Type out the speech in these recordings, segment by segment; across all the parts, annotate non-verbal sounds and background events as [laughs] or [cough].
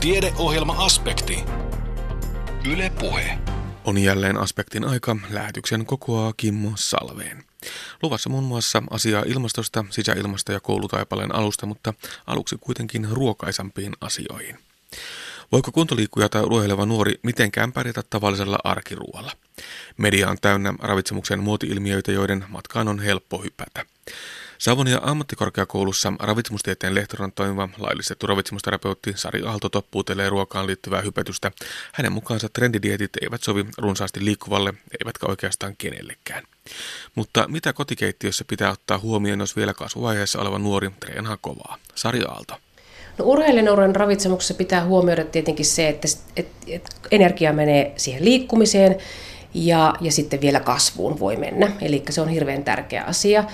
Tiedeohjelma-aspekti. Yle Puhe. On jälleen aspektin aika. Lähetyksen kokoaa Kimmo Salveen. Luvassa muun muassa asiaa ilmastosta, sisäilmasta ja koulutaipaleen alusta, mutta aluksi kuitenkin ruokaisampiin asioihin. Voiko kuntoliikkuja tai urheileva nuori mitenkään pärjätä tavallisella arkiruoalla? Media on täynnä ravitsemuksen muoti-ilmiöitä, joiden matkaan on helppo hypätä. Savonia ammattikorkeakoulussa ravitsemustieteen lehtorina toimiva laillistettu ravitsemusterapeutti Sari Aalto toppuutelee ruokaan liittyvää hypetystä. Hänen mukaansa trendidietit eivät sovi runsaasti liikkuvalle, eivätkä oikeastaan kenellekään. Mutta mitä kotikeittiössä pitää ottaa huomioon, jos vielä kasvuvaiheessa oleva nuori treenaa kovaa? Sari Aalto. No, urheilijanuoren ravitsemuksessa pitää huomioida tietenkin se, että, että, että energia menee siihen liikkumiseen ja, ja sitten vielä kasvuun voi mennä. Eli se on hirveän tärkeä asia.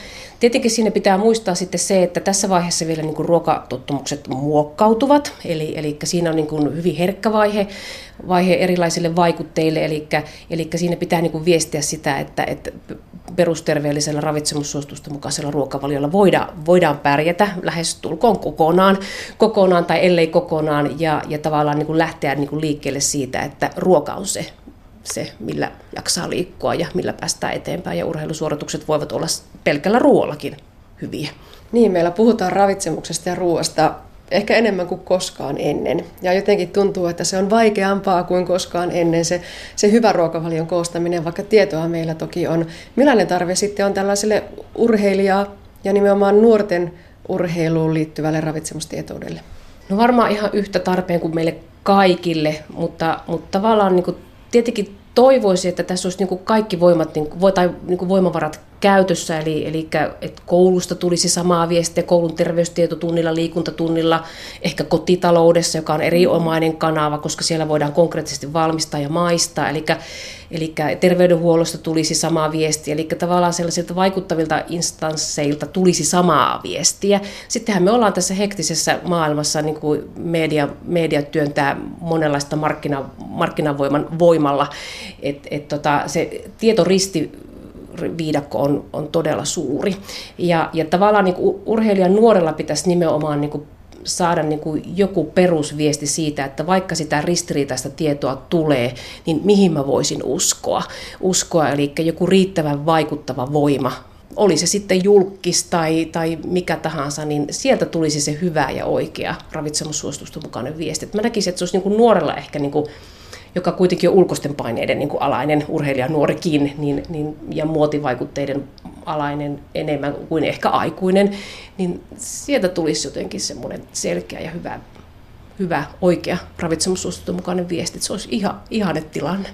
Tietenkin siinä pitää muistaa sitten se, että tässä vaiheessa vielä niin kuin ruokatottumukset muokkautuvat, eli, eli siinä on niin kuin hyvin herkkä vaihe, vaihe erilaisille vaikutteille, eli, eli siinä pitää niin kuin viestiä sitä, että, että perusterveellisellä ravitsemussuositusten mukaisella ruokavaliolla voidaan, voidaan pärjätä lähes tulkoon kokonaan, kokonaan tai ellei kokonaan, ja, ja tavallaan niin kuin lähteä niin kuin liikkeelle siitä, että ruoka on se, se, millä jaksaa liikkua ja millä päästään eteenpäin. Ja urheilusuoritukset voivat olla pelkällä ruoallakin hyviä. Niin, meillä puhutaan ravitsemuksesta ja ruoasta ehkä enemmän kuin koskaan ennen. Ja jotenkin tuntuu, että se on vaikeampaa kuin koskaan ennen se, se hyvä ruokavalion koostaminen, vaikka tietoa meillä toki on. Millainen tarve sitten on tällaiselle urheilijaa ja nimenomaan nuorten urheiluun liittyvälle ravitsemustietoudelle? No varmaan ihan yhtä tarpeen kuin meille kaikille, mutta, mutta tavallaan niin kuin tietenkin toivoisin, että tässä olisi niin kuin kaikki voimat niin kuin, tai niin kuin voimavarat käytössä, eli, eli että koulusta tulisi samaa viestiä koulun terveystietotunnilla, liikuntatunnilla, ehkä kotitaloudessa, joka on erinomainen kanava, koska siellä voidaan konkreettisesti valmistaa ja maistaa, eli, eli terveydenhuollosta tulisi samaa viestiä, eli tavallaan sellaisilta vaikuttavilta instansseilta tulisi samaa viestiä. Sittenhän me ollaan tässä hektisessä maailmassa, niin kuin media, media työntää monenlaista markkina, markkinavoiman voimalla, että et tota, se tietoristi viidakko on, on todella suuri. Ja, ja tavallaan niin urheilijan nuorella pitäisi nimenomaan niin saada niin kuin joku perusviesti siitä, että vaikka sitä ristiriitaista tietoa tulee, niin mihin mä voisin uskoa. Uskoa, eli joku riittävän vaikuttava voima, oli se sitten julkis tai, tai mikä tahansa, niin sieltä tulisi se hyvä ja oikea ravitsemussuositusten mukainen viesti. mä näkisin, että se olisi niin kuin nuorella ehkä niin kuin joka kuitenkin on ulkoisten paineiden niin kuin alainen urheilija nuorikin niin, niin, ja muotivaikutteiden alainen enemmän kuin ehkä aikuinen, niin sieltä tulisi jotenkin semmoinen selkeä ja hyvä, hyvä oikea ravitsemussuosituksen mukainen viesti, että se olisi ihan, ihanne tilanne.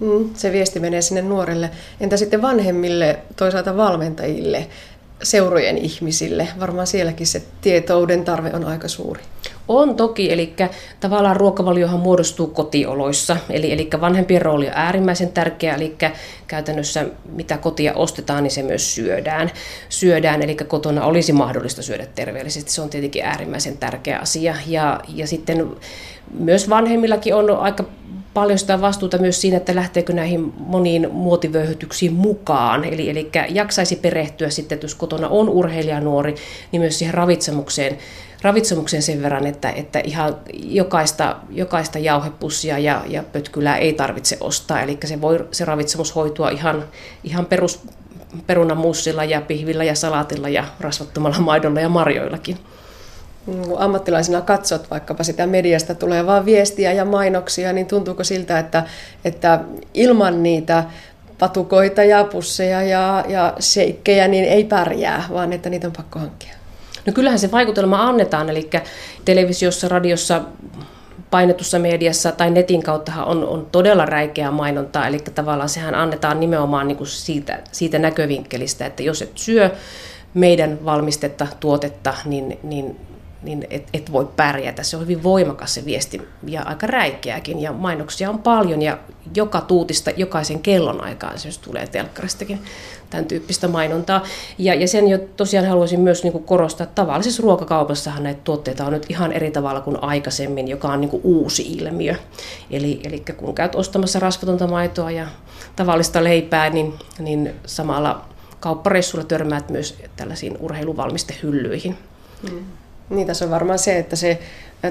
Mm, se viesti menee sinne nuorelle. Entä sitten vanhemmille, toisaalta valmentajille? seurojen ihmisille. Varmaan sielläkin se tietouden tarve on aika suuri. On toki, eli tavallaan ruokavaliohan muodostuu kotioloissa, eli, eli vanhempien rooli on äärimmäisen tärkeä, eli käytännössä mitä kotia ostetaan, niin se myös syödään. syödään eli kotona olisi mahdollista syödä terveellisesti, se on tietenkin äärimmäisen tärkeä asia. Ja, ja sitten myös vanhemmillakin on aika paljon sitä vastuuta myös siinä, että lähteekö näihin moniin muotivöyhytyksiin mukaan. Eli, eli jaksaisi perehtyä sitten, että jos kotona on urheilija nuori, niin myös siihen ravitsemukseen, ravitsemukseen sen verran, että, että ihan jokaista, jokaista jauhepussia ja, ja pötkylää ei tarvitse ostaa. Eli se voi se ravitsemus hoitua ihan, ihan perus perunamussilla ja pihvillä ja salaatilla ja rasvattomalla maidolla ja marjoillakin kun ammattilaisena katsot vaikkapa sitä mediasta tulevaa viestiä ja mainoksia, niin tuntuuko siltä, että, että ilman niitä patukoita ja pusseja ja, ja seikkejä niin ei pärjää, vaan että niitä on pakko hankkia? No kyllähän se vaikutelma annetaan, eli televisiossa, radiossa, painetussa mediassa tai netin kautta on, on todella räikeää mainontaa, eli tavallaan sehän annetaan nimenomaan niin kuin siitä, siitä näkövinkkelistä, että jos et syö meidän valmistetta, tuotetta, niin, niin niin et, et voi pärjätä. Se on hyvin voimakas se viesti ja aika räikeäkin ja mainoksia on paljon ja joka tuutista jokaisen kellon aikaan se tulee telkkaristakin tämän tyyppistä mainontaa. Ja, ja sen jo tosiaan haluaisin myös niin kuin korostaa, että tavallisessa ruokakaupassahan näitä tuotteita on nyt ihan eri tavalla kuin aikaisemmin, joka on niin kuin uusi ilmiö. Eli, eli kun käyt ostamassa rasvatonta maitoa ja tavallista leipää, niin, niin samalla kauppareissulla törmäät myös tällaisiin urheiluvalmistehyllyihin. Mm. Niin tässä on varmaan se, että se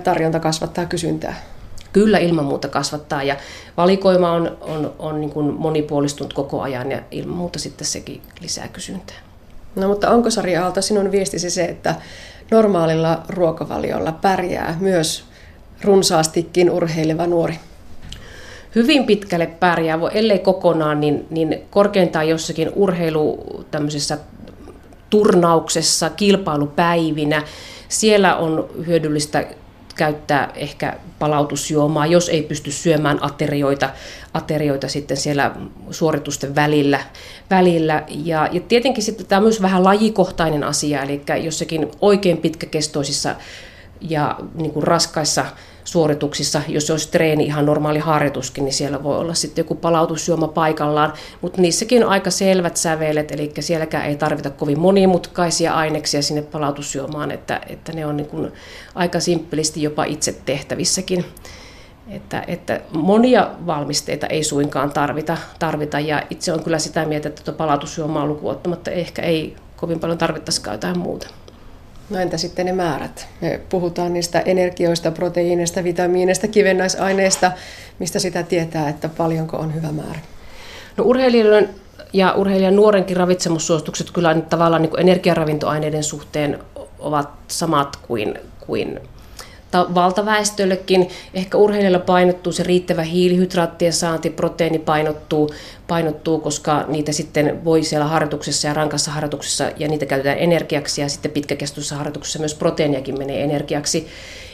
tarjonta kasvattaa kysyntää. Kyllä ilman muuta kasvattaa ja valikoima on, on, on niin kuin monipuolistunut koko ajan ja ilman muuta sitten sekin lisää kysyntää. No mutta onko Sari Aalto sinun viestisi se, että normaalilla ruokavaliolla pärjää myös runsaastikin urheileva nuori? Hyvin pitkälle pärjää, ellei kokonaan, niin, niin korkeintaan jossakin urheilu tämmöisessä turnauksessa, kilpailupäivinä. Siellä on hyödyllistä käyttää ehkä palautusjuomaa, jos ei pysty syömään aterioita, aterioita sitten siellä suoritusten välillä. välillä. Ja, ja tietenkin sitten tämä on myös vähän lajikohtainen asia, eli jossakin oikein pitkäkestoisissa ja niin kuin raskaissa suorituksissa, jos olisi treeni ihan normaali harjoituskin, niin siellä voi olla sitten joku palautusjuoma paikallaan, mutta niissäkin on aika selvät sävelet, eli sielläkään ei tarvita kovin monimutkaisia aineksia sinne palautusjuomaan, että, että ne on niin kuin aika simppelisti jopa itse tehtävissäkin. Että, että monia valmisteita ei suinkaan tarvita, tarvita ja itse on kyllä sitä mieltä, että tuota palautusjuomaa lukuun ottamatta ehkä ei kovin paljon tarvittaisikaan jotain muuta. No entä sitten ne määrät? Me puhutaan niistä energioista, proteiineista, vitamiineista, kivennäisaineista. Mistä sitä tietää, että paljonko on hyvä määrä? No urheilijoiden ja urheilijan nuorenkin ravitsemussuositukset kyllä tavallaan niin energiaravintoaineiden suhteen ovat samat kuin, kuin valtaväestöllekin. Ehkä urheilijoilla painottuu se riittävä hiilihydraattien saanti, proteiini painottuu, painottuu, koska niitä sitten voi siellä harjoituksessa ja rankassa harjoituksessa, ja niitä käytetään energiaksi, ja sitten pitkäkestoisessa harjoituksessa myös proteiiniakin menee energiaksi.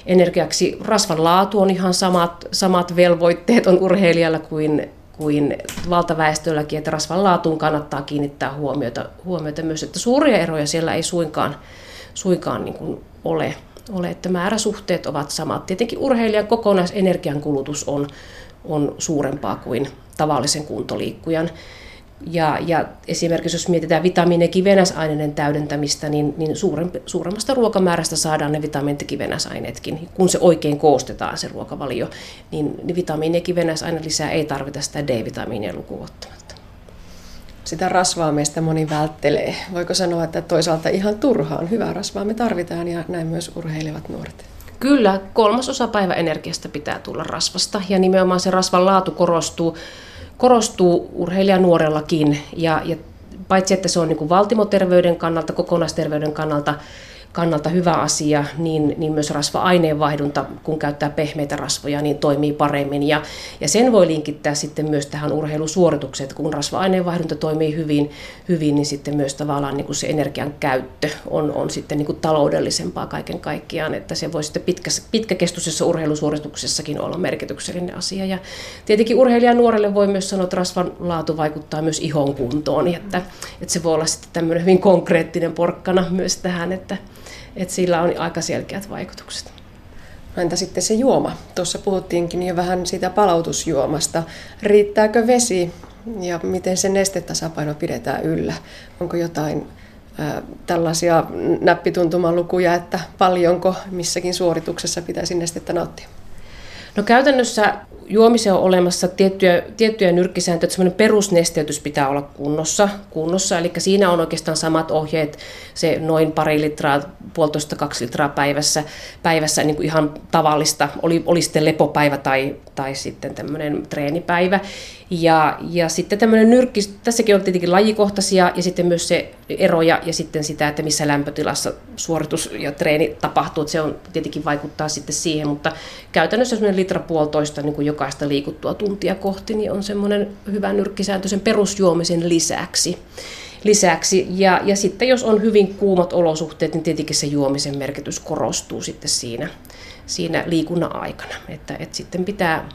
energiaksi. Rasvan laatu on ihan samat, samat velvoitteet on urheilijalla kuin, kuin valtaväestölläkin, että rasvan laatuun kannattaa kiinnittää huomiota, huomiota myös, että suuria eroja siellä ei suinkaan, suinkaan niin kuin ole ole, että määräsuhteet ovat samat. Tietenkin urheilijan kokonaisenergian kulutus on, on suurempaa kuin tavallisen kuntoliikkujan. Ja, ja esimerkiksi jos mietitään vitamiini- ja kivenäsaineiden täydentämistä, niin, niin suurempi, suuremmasta ruokamäärästä saadaan ne vitamiinit ja kivenäsaineetkin. Kun se oikein koostetaan se ruokavalio, niin, niin vitamiini- ja kivenäsaine lisää ei tarvita sitä D-vitamiinia lukuun ottamatta sitä rasvaa meistä moni välttelee. Voiko sanoa, että toisaalta ihan turhaan hyvää rasvaa me tarvitaan ja näin myös urheilevat nuoret? Kyllä, kolmas osa päiväenergiasta pitää tulla rasvasta ja nimenomaan se rasvan laatu korostuu, korostuu urheilijan nuorellakin ja, ja paitsi että se on niin valtimoterveyden kannalta, kokonaisterveyden kannalta kannalta hyvä asia, niin, niin myös rasva-aineenvaihdunta, kun käyttää pehmeitä rasvoja, niin toimii paremmin. Ja, ja sen voi linkittää sitten myös tähän urheilusuoritukseen, että kun rasva-aineenvaihdunta toimii hyvin, hyvin niin sitten myös tavallaan niin kuin se energian käyttö on, on sitten niin kuin taloudellisempaa kaiken kaikkiaan, että se voi sitten pitkä, pitkäkestoisessa urheilusuorituksessakin olla merkityksellinen asia. Ja tietenkin urheilijan nuorelle voi myös sanoa, että rasvan laatu vaikuttaa myös ihon kuntoon, että, että se voi olla sitten tämmöinen hyvin konkreettinen porkkana myös tähän, että, että sillä on aika selkeät vaikutukset. No entä sitten se juoma? Tuossa puhuttiinkin jo vähän siitä palautusjuomasta. Riittääkö vesi ja miten se nestetasapaino pidetään yllä? Onko jotain ää, tällaisia näppituntumalukuja, että paljonko missäkin suorituksessa pitäisi nestettä nauttia? No käytännössä juomiseen on olemassa tiettyjä, tiettyjä nyrkkisääntöjä, että semmoinen perusnesteytys pitää olla kunnossa, kunnossa, eli siinä on oikeastaan samat ohjeet, se noin pari litraa, puolitoista kaksi litraa päivässä, päivässä niin kuin ihan tavallista, oli, oli sitten lepopäivä tai, tai sitten tämmöinen treenipäivä. Ja, ja sitten tämmöinen nyrkki, tässäkin on tietenkin lajikohtaisia ja sitten myös se eroja ja sitten sitä, että missä lämpötilassa suoritus ja treeni tapahtuu, että se on tietenkin vaikuttaa sitten siihen, mutta käytännössä semmoinen litra puolitoista niin kuin jokaista liikuttua tuntia kohti, niin on semmoinen hyvä nyrkkisääntö sen perusjuomisen lisäksi. lisäksi. Ja, ja sitten jos on hyvin kuumat olosuhteet, niin tietenkin se juomisen merkitys korostuu sitten siinä, siinä liikunnan aikana. Että, että sitten pitää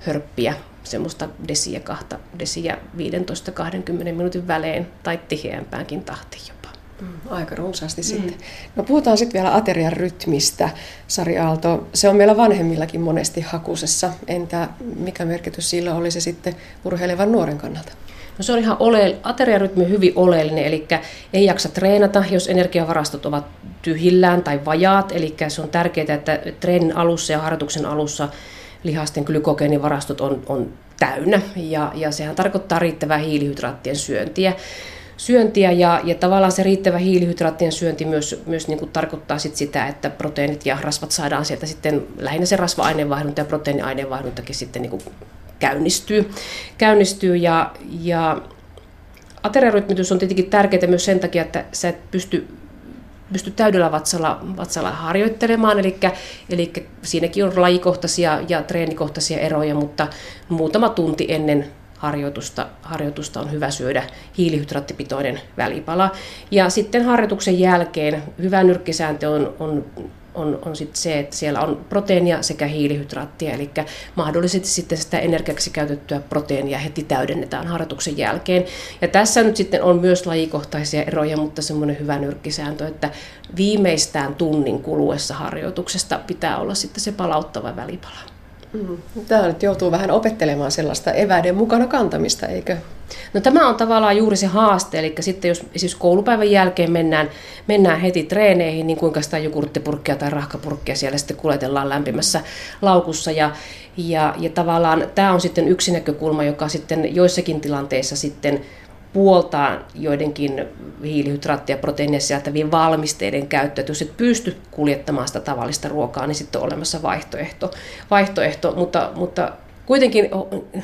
hörppiä semmoista desiä kahta desiä 15-20 minuutin välein tai tiheämpäänkin tahtiin aika runsaasti mm. sitten. No puhutaan sitten vielä aterian rytmistä. Sari Aalto, se on meillä vanhemmillakin monesti hakusessa. Entä mikä merkitys sillä oli se sitten urheilevan nuoren kannalta? No se on ihan ole, ateriarytmi hyvin oleellinen, eli ei jaksa treenata, jos energiavarastot ovat tyhjillään tai vajaat. Eli se on tärkeää, että treenin alussa ja harjoituksen alussa lihasten glykogeenivarastot on, on täynnä ja, ja sehän tarkoittaa riittävää hiilihydraattien syöntiä. Syöntiä ja, ja tavallaan se riittävä hiilihydraattien syönti myös, myös niin kuin tarkoittaa sit sitä, että proteiinit ja rasvat saadaan sieltä sitten, lähinnä se rasva-aineenvaihdunta ja proteiiniaineenvaihduntakin sitten niin kuin käynnistyy, käynnistyy. Ja, ja ateriarytmitys on tietenkin tärkeää myös sen takia, että sä et pysty pysty täydellä vatsalla, vatsalla harjoittelemaan, eli, eli siinäkin on lajikohtaisia ja treenikohtaisia eroja, mutta muutama tunti ennen harjoitusta, harjoitusta on hyvä syödä hiilihydraattipitoinen välipala. Ja sitten harjoituksen jälkeen hyvä nyrkkisääntö on, on on, on sit se, että siellä on proteiinia sekä hiilihydraattia, eli mahdollisesti sitten sitä energiaksi käytettyä proteiinia heti täydennetään harjoituksen jälkeen. Ja tässä nyt sitten on myös lajikohtaisia eroja, mutta semmoinen hyvä nyrkkisääntö, että viimeistään tunnin kuluessa harjoituksesta pitää olla sitten se palauttava välipala. Mm. Tämä nyt joutuu vähän opettelemaan sellaista eväiden mukana kantamista, eikö? No tämä on tavallaan juuri se haaste, eli sitten jos siis koulupäivän jälkeen mennään, mennään heti treeneihin, niin kuinka sitä jogurttipurkkia tai rahkapurkkia siellä sitten kuljetellaan lämpimässä laukussa. Ja, ja, ja tavallaan tämä on sitten yksi näkökulma, joka sitten joissakin tilanteissa sitten puoltaa joidenkin hiilihydraattia ja proteiinia sisältävien valmisteiden käyttöä. Jos et pysty kuljettamaan sitä tavallista ruokaa, niin sitten on olemassa vaihtoehto. vaihtoehto mutta, mutta kuitenkin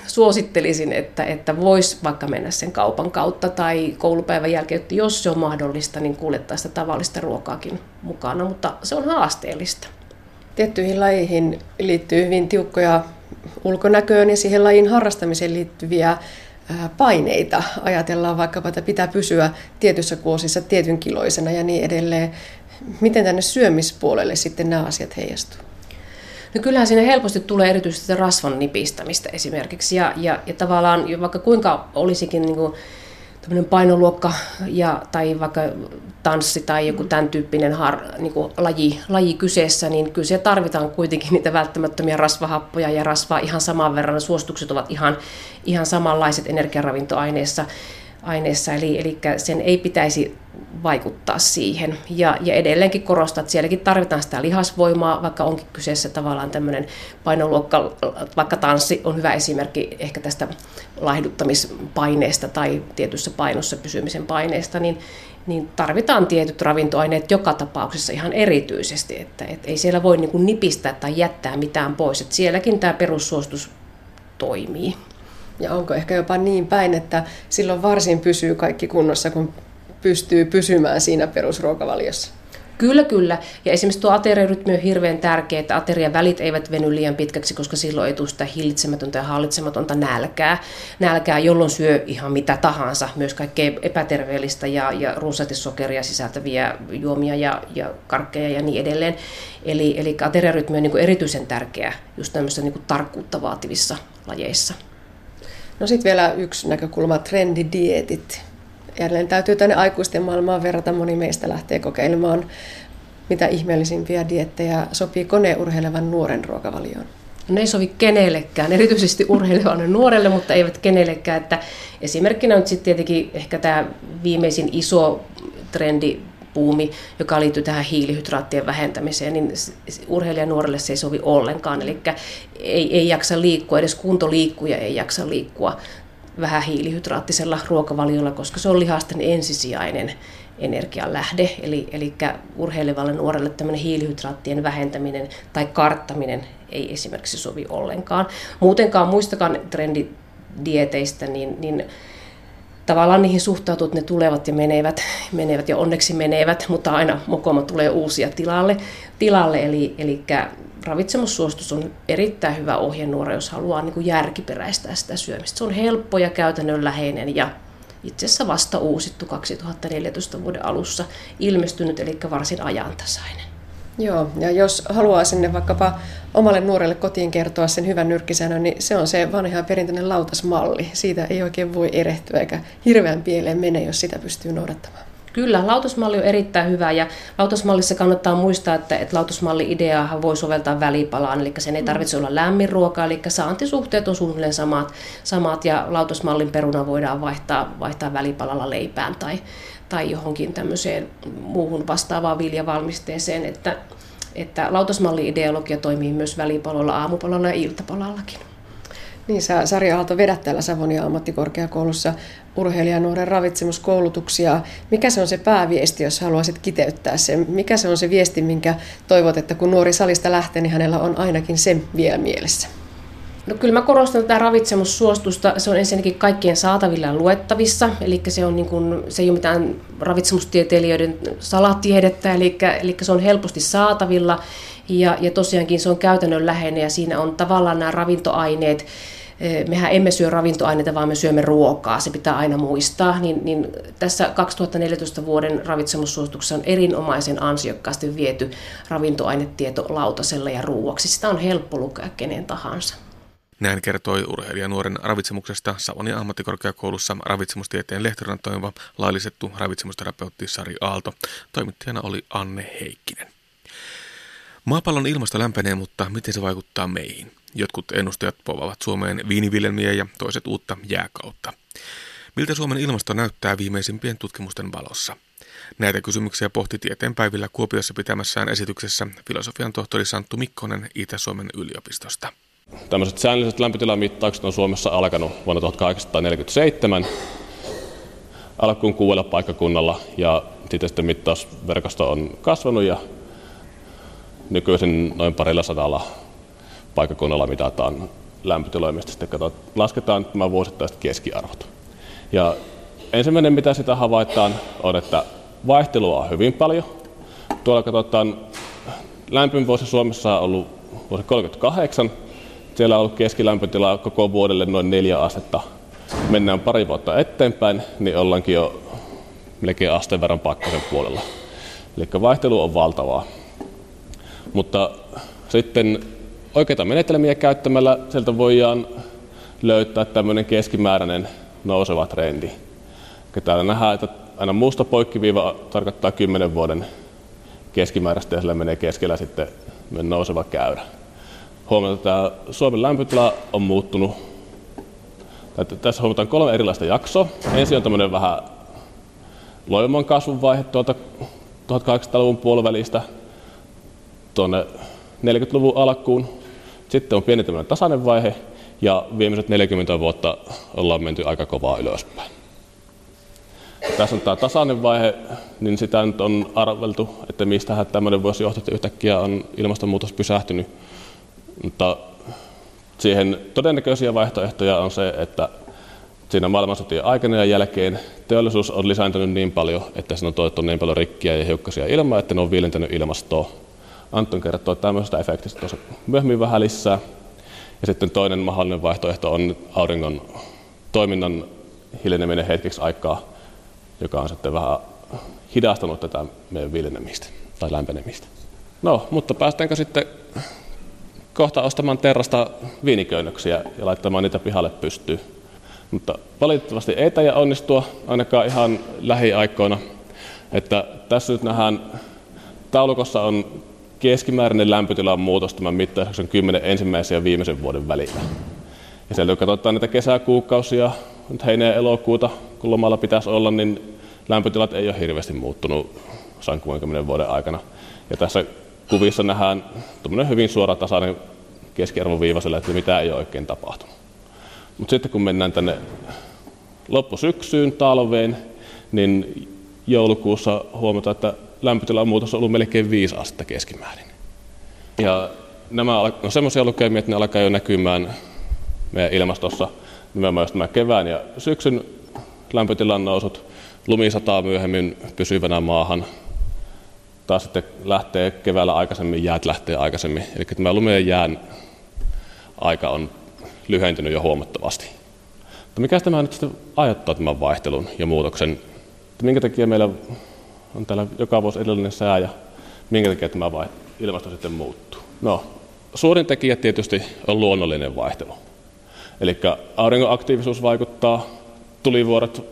suosittelisin, että, että voisi vaikka mennä sen kaupan kautta tai koulupäivän jälkeen, että jos se on mahdollista, niin kuljettaa sitä tavallista ruokaakin mukana, mutta se on haasteellista. Tiettyihin lajeihin liittyy hyvin tiukkoja ulkonäköön ja siihen lajin harrastamiseen liittyviä paineita. Ajatellaan vaikkapa, että pitää pysyä tietyssä kuosissa tietyn kiloisena ja niin edelleen. Miten tänne syömispuolelle sitten nämä asiat heijastuu? No kyllähän siinä helposti tulee erityisesti rasvan nipistämistä esimerkiksi. Ja, ja, ja tavallaan vaikka kuinka olisikin niin kuin painoluokka ja, tai vaikka tanssi tai joku tämän tyyppinen har, niin kuin laji, laji kyseessä, niin kyllä siellä tarvitaan kuitenkin niitä välttämättömiä rasvahappoja ja rasvaa ihan saman verran. Suositukset ovat ihan, ihan samanlaiset energiaravintoaineissa aineessa, eli, eli sen ei pitäisi vaikuttaa siihen. Ja, ja edelleenkin korostaa, että sielläkin tarvitaan sitä lihasvoimaa, vaikka onkin kyseessä tavallaan tämmöinen painoluokka, vaikka tanssi on hyvä esimerkki ehkä tästä laihduttamispaineesta tai tietyssä painossa pysymisen paineesta, niin, niin tarvitaan tietyt ravintoaineet joka tapauksessa ihan erityisesti, että et ei siellä voi niin kuin nipistää tai jättää mitään pois, että sielläkin tämä perussuositus toimii. Ja onko ehkä jopa niin päin, että silloin varsin pysyy kaikki kunnossa, kun pystyy pysymään siinä perusruokavaliossa? Kyllä, kyllä. Ja esimerkiksi tuo ateriarytmi on hirveän tärkeä, että aterian välit eivät veny liian pitkäksi, koska silloin ei tule sitä hillitsemätöntä ja hallitsematonta nälkää, nälkää jolloin syö ihan mitä tahansa, myös kaikkea epäterveellistä ja, ja runsaasti sokeria sisältäviä juomia ja, ja karkkeja ja niin edelleen. Eli, eli ateriarytmi on niin erityisen tärkeä just tämmöisissä niin tarkkuutta vaativissa lajeissa. No sitten vielä yksi näkökulma, trendidietit. Jälleen täytyy tänne aikuisten maailmaan verrata. Moni meistä lähtee kokeilemaan mitä ihmeellisimpiä diettejä sopii koneurheilevan nuoren ruokavalioon. Ne ei sovi kenellekään, erityisesti urheilevalle nuorelle, mutta eivät kenellekään. Että esimerkkinä nyt sitten tietenkin ehkä tämä viimeisin iso trendi puumi, joka liittyy tähän hiilihydraattien vähentämiseen, niin urheilijan nuorelle se ei sovi ollenkaan. Eli ei, ei jaksa liikkua, edes kuntoliikkuja ei jaksa liikkua vähän hiilihydraattisella ruokavaliolla, koska se on lihasten ensisijainen energianlähde. Eli, eli urheilevalle nuorelle tämmöinen hiilihydraattien vähentäminen tai karttaminen ei esimerkiksi sovi ollenkaan. Muutenkaan muistakaan trendidieteistä, niin, niin tavallaan niihin suhtautuu, että ne tulevat ja menevät, menevät ja onneksi menevät, mutta aina mokoma tulee uusia tilalle. tilalle eli, eli ravitsemussuositus on erittäin hyvä ohjenuora, jos haluaa niin kuin järkiperäistää sitä syömistä. Se on helppo ja käytännönläheinen ja itse asiassa vasta uusittu 2014 vuoden alussa ilmestynyt, eli varsin ajantasainen. Joo, ja jos haluaa sinne vaikkapa omalle nuorelle kotiin kertoa sen hyvän nyrkkisäännön, niin se on se vanha perinteinen lautasmalli. Siitä ei oikein voi erehtyä eikä hirveän pieleen mene, jos sitä pystyy noudattamaan. Kyllä, lautasmalli on erittäin hyvä ja lautasmallissa kannattaa muistaa, että, että lautasmalli-ideaahan voi soveltaa välipalaan, eli sen ei mm. tarvitse olla lämmin ruoka, eli saantisuhteet on suunnilleen samat, samat ja lautasmallin peruna voidaan vaihtaa, vaihtaa välipalalla leipään tai, tai johonkin tämmöiseen muuhun vastaavaan viljavalmisteeseen, että, että lautasmalli-ideologia toimii myös välipalolla, aamupalolla ja iltapalallakin. Niin, sä Sari Aalto vedät täällä Savonia ammattikorkeakoulussa urheilijanuoren ravitsemuskoulutuksia. Mikä se on se pääviesti, jos haluaisit kiteyttää sen? Mikä se on se viesti, minkä toivot, että kun nuori salista lähtee, niin hänellä on ainakin sen vielä mielessä? No kyllä mä korostan tätä ravitsemussuostusta. Se on ensinnäkin kaikkien saatavilla ja luettavissa, eli se, on niin kuin, se ei ole mitään ravitsemustieteilijöiden salatiedettä, eli, eli se on helposti saatavilla ja, ja tosiaankin se on käytännönläheinen ja siinä on tavallaan nämä ravintoaineet, eh, mehän emme syö ravintoaineita, vaan me syömme ruokaa, se pitää aina muistaa, niin, niin tässä 2014 vuoden ravitsemussuosituksessa on erinomaisen ansiokkaasti viety ravintoainetieto lautasella ja ruuaksi. Sitä on helppo lukea kenen tahansa. Näin kertoi urheilijanuoren ravitsemuksesta Savonia ammattikorkeakoulussa ravitsemustieteen lehtorina toimiva laillisettu ravitsemusterapeutti Sari Aalto. Toimittajana oli Anne Heikkinen. Maapallon ilmasto lämpenee, mutta miten se vaikuttaa meihin? Jotkut ennustajat povaavat Suomeen viiniviljelmiä ja toiset uutta jääkautta. Miltä Suomen ilmasto näyttää viimeisimpien tutkimusten valossa? Näitä kysymyksiä pohti tieteenpäivillä Kuopiossa pitämässään esityksessä filosofian tohtori Santtu Mikkonen Itä-Suomen yliopistosta. Tämmöiset säännölliset lämpötilamittaukset on Suomessa alkanut vuonna 1847 alkuun kuudella paikkakunnalla ja sitten mittausverkosto on kasvanut ja nykyisin noin parilla sadalla paikkakunnalla mitataan lämpötiloja, mistä sitten katsotaan, lasketaan tämä vuosittaiset keskiarvot. Ja ensimmäinen, mitä sitä havaitaan, on, että vaihtelua on hyvin paljon. Tuolla katsotaan, lämpimän vuosi Suomessa on ollut vuosi 38. Siellä on ollut keskilämpötila koko vuodelle noin neljä astetta. Mennään pari vuotta eteenpäin, niin ollaankin jo melkein asteen verran pakkasen puolella. Eli vaihtelu on valtavaa. Mutta sitten oikeita menetelmiä käyttämällä sieltä voidaan löytää tämmöinen keskimääräinen nouseva trendi. Täällä nähdään, että aina musta poikkiviiva tarkoittaa 10 vuoden keskimääräistä ja sillä menee keskellä sitten nouseva käyrä. Huomata, että Suomen lämpötila on muuttunut. Tässä huomataan kolme erilaista jaksoa. Ensin on tämmöinen vähän loiman kasvun vaihe tuolta 1800-luvun puolivälistä tuonne 40-luvun alkuun. Sitten on pieni tämmöinen tasainen vaihe ja viimeiset 40 vuotta ollaan menty aika kovaa ylöspäin. Tässä on tämä tasainen vaihe, niin sitä nyt on arveltu, että mistä tämmöinen voisi johtaa, että yhtäkkiä on ilmastonmuutos pysähtynyt. Mutta siihen todennäköisiä vaihtoehtoja on se, että siinä maailmansotien aikana ja jälkeen teollisuus on lisääntynyt niin paljon, että siinä on tuotettu niin paljon rikkiä ja hiukkasia ilmaa, että ne on viilentänyt ilmastoa Anton kertoo tämmöisestä efektistä tuossa myöhemmin vähän lisää. Ja sitten toinen mahdollinen vaihtoehto on auringon toiminnan hiljeneminen hetkeksi aikaa, joka on sitten vähän hidastanut tätä meidän viljenemistä tai lämpenemistä. No, mutta päästäänkö sitten kohta ostamaan terrasta viiniköynnöksiä ja laittamaan niitä pihalle pystyyn. Mutta valitettavasti ei tämä onnistua ainakaan ihan lähiaikoina. Että tässä nyt nähdään, taulukossa on keskimääräinen lämpötilan muutos tämän mittauksen 10 ensimmäisen ja viimeisen vuoden välillä. Ja sieltä kun katsotaan näitä kesäkuukausia, nyt heinä ja elokuuta, kun lomalla pitäisi olla, niin lämpötilat ei ole hirveästi muuttunut 160 vuoden aikana. Ja tässä kuvissa nähdään hyvin suora tasainen keskiarvoviiva sille, että mitä ei ole oikein tapahtunut. Mutta sitten kun mennään tänne loppusyksyyn, talveen, niin joulukuussa huomataan, että lämpötilan muutos on ollut melkein 5 astetta keskimäärin. Ja nämä on semmoisia lukemia, että ne alkaa jo näkymään meidän ilmastossa nimenomaan just tämä kevään ja syksyn lämpötilan nousut, lumi sataa myöhemmin pysyvänä maahan, taas sitten lähtee keväällä aikaisemmin, jäät lähtee aikaisemmin. Eli tämä lumien jään aika on lyhentynyt jo huomattavasti. Mutta mikä tämä nyt sitten aiheuttaa tämän vaihtelun ja muutoksen? Että minkä takia meillä on täällä joka vuosi edellinen sää ja minkä takia tämä vai, ilmasto sitten muuttuu. No, suurin tekijä tietysti on luonnollinen vaihtelu. Eli auringon aktiivisuus vaikuttaa, tulivuoret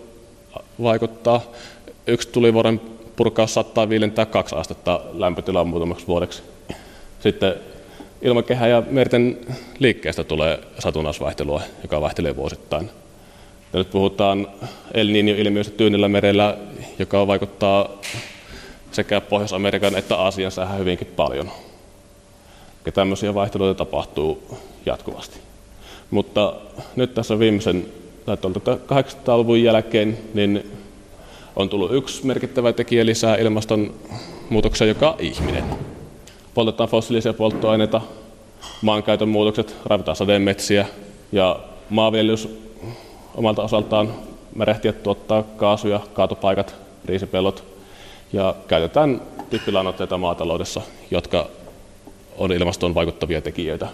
vaikuttaa. Yksi tulivuoren purkaus saattaa viilentää kaksi astetta lämpötilaa muutamaksi vuodeksi. Sitten ilmakehä ja merten liikkeestä tulee satunnaisvaihtelua, joka vaihtelee vuosittain. Ja nyt puhutaan El Niño-ilmiöstä Tyynellä merellä, joka vaikuttaa sekä Pohjois-Amerikan että Aasian säähän hyvinkin paljon. Ja tämmöisiä vaihteluita tapahtuu jatkuvasti. Mutta nyt tässä viimeisen, tai 800-luvun jälkeen, niin on tullut yksi merkittävä tekijä lisää ilmastonmuutokseen, joka on ihminen. Poltetaan fossiilisia polttoaineita, maankäytön muutokset, ravitaan sademetsiä ja maanviljelys omalta osaltaan märehtiä tuottaa kaasuja, kaatopaikat, riisipellot ja käytetään typpilannoitteita maataloudessa, jotka on ilmastoon vaikuttavia tekijöitä.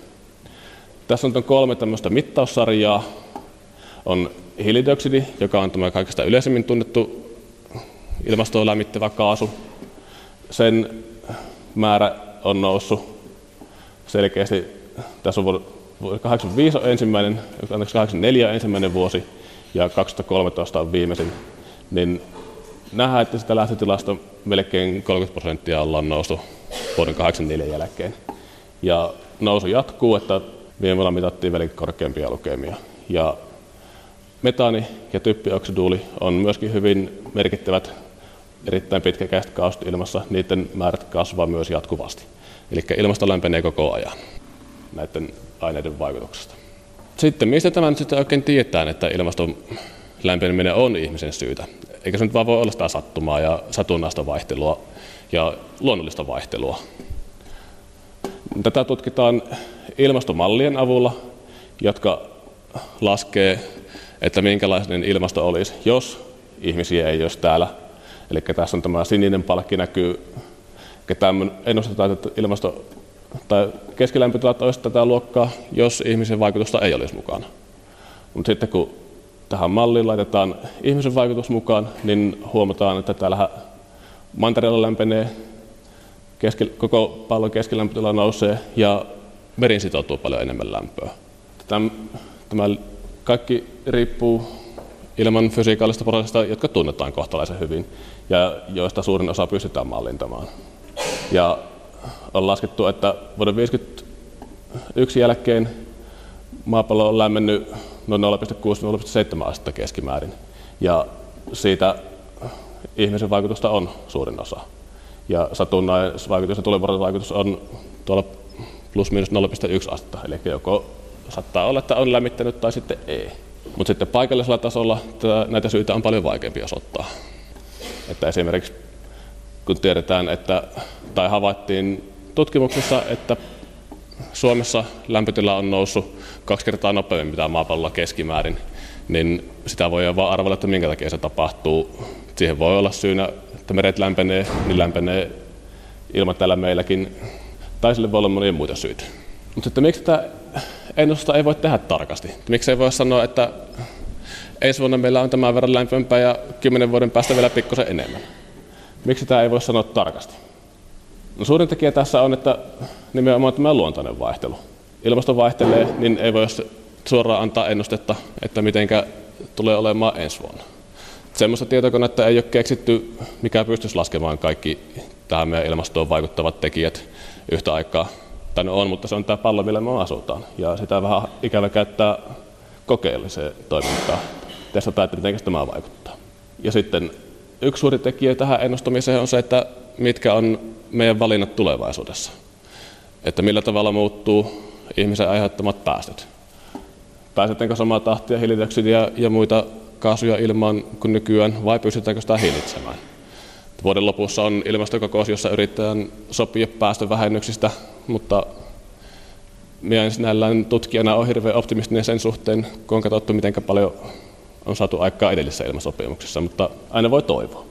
Tässä on kolme tämmöistä mittaussarjaa. On hiilidioksidi, joka on tämä kaikista yleisemmin tunnettu ilmastoa lämmittävä kaasu. Sen määrä on noussut selkeästi. Tässä on vuonna 85 on ensimmäinen, 84 on ensimmäinen vuosi ja 2013 on viimeisin. Niin nähdään, että sitä lähtötilasta melkein 30 prosenttia ollaan noussut vuoden 84 jälkeen. Ja nousu jatkuu, että vuonna mitattiin vielä korkeampia lukemia. Ja metaani ja typpioksiduuli on myöskin hyvin merkittävät erittäin pitkäkäiset kaasut ilmassa, niiden määrät kasvaa myös jatkuvasti. Eli ilmasto lämpenee koko ajan näiden aineiden vaikutuksesta. Sitten mistä tämä nyt sitten oikein tietää, että ilmaston lämpeneminen on ihmisen syytä? Eikä se nyt vaan voi olla sitä sattumaa ja satunnaista vaihtelua ja luonnollista vaihtelua. Tätä tutkitaan ilmastomallien avulla, jotka laskee, että minkälainen ilmasto olisi, jos ihmisiä ei olisi täällä. Eli tässä on tämä sininen palkki näkyy, ennustetaan, että ilmasto tai keskilämpötilat olisi tätä luokkaa, jos ihmisen vaikutusta ei olisi mukana. Mutta sitten kun tähän malliin laitetaan ihmisen vaikutus mukaan, niin huomataan, että täällä mantereella lämpenee, keski, koko pallon keskilämpötila nousee ja merin sitoutuu paljon enemmän lämpöä. Tämä, tämä kaikki riippuu ilman fysiikaalista prosessista, jotka tunnetaan kohtalaisen hyvin ja joista suurin osa pystytään mallintamaan. Ja on laskettu, että vuoden 1951 jälkeen maapallo on lämmennyt noin 0,6-0,7 astetta keskimäärin. Ja siitä ihmisen vaikutusta on suurin osa. Ja satunnaisvaikutus ja tulivuoren on tuolla plus miinus 0,1 astetta. Eli joko saattaa olla, että on lämmittänyt tai sitten ei. Mutta sitten paikallisella tasolla näitä syitä on paljon vaikeampi osoittaa. Että esimerkiksi kun tiedetään, että, tai havaittiin tutkimuksessa, että Suomessa lämpötila on noussut kaksi kertaa nopeammin mitä maapallolla keskimäärin, niin sitä voi vaan arvella, että minkä takia se tapahtuu. Siihen voi olla syynä, että meret lämpenee, niin lämpenee ilma täällä meilläkin, tai sille voi olla monia muita syitä. Mutta sitten miksi tätä ennustusta ei voi tehdä tarkasti? Miksi ei voi sanoa, että ensi vuonna meillä on tämän verran lämpimämpää ja kymmenen vuoden päästä vielä pikkusen enemmän? Miksi tämä ei voi sanoa tarkasti? No suurin tekijä tässä on, että nimenomaan tämä luontainen vaihtelu. Ilmasto vaihtelee, niin ei voi suoraan antaa ennustetta, että mitenkä tulee olemaan ensi vuonna. Semmoista tietokonetta ei ole keksitty, mikä pystyisi laskemaan kaikki tähän meidän ilmastoon vaikuttavat tekijät yhtä aikaa. Tai no on, mutta se on tämä pallo, millä me asutaan. Ja sitä vähän ikävä käyttää kokeelliseen toimintaan. Testataan, että miten tämä vaikuttaa. Ja sitten yksi suuri tekijä tähän ennustamiseen on se, että mitkä on meidän valinnat tulevaisuudessa. Että millä tavalla muuttuu ihmisen aiheuttamat päästöt. Päästetäänkö samaa tahtia hiilidioksidia ja muita kaasuja ilmaan kuin nykyään vai pystytäänkö sitä hillitsemään? Vuoden lopussa on ilmastokokous, jossa yritetään sopia päästövähennyksistä, mutta minä sinällään tutkijana on hirveän optimistinen sen suhteen, kun on katsottu, miten paljon on saatu aikaa edellisessä ilmasopimuksessa, mutta aina voi toivoa.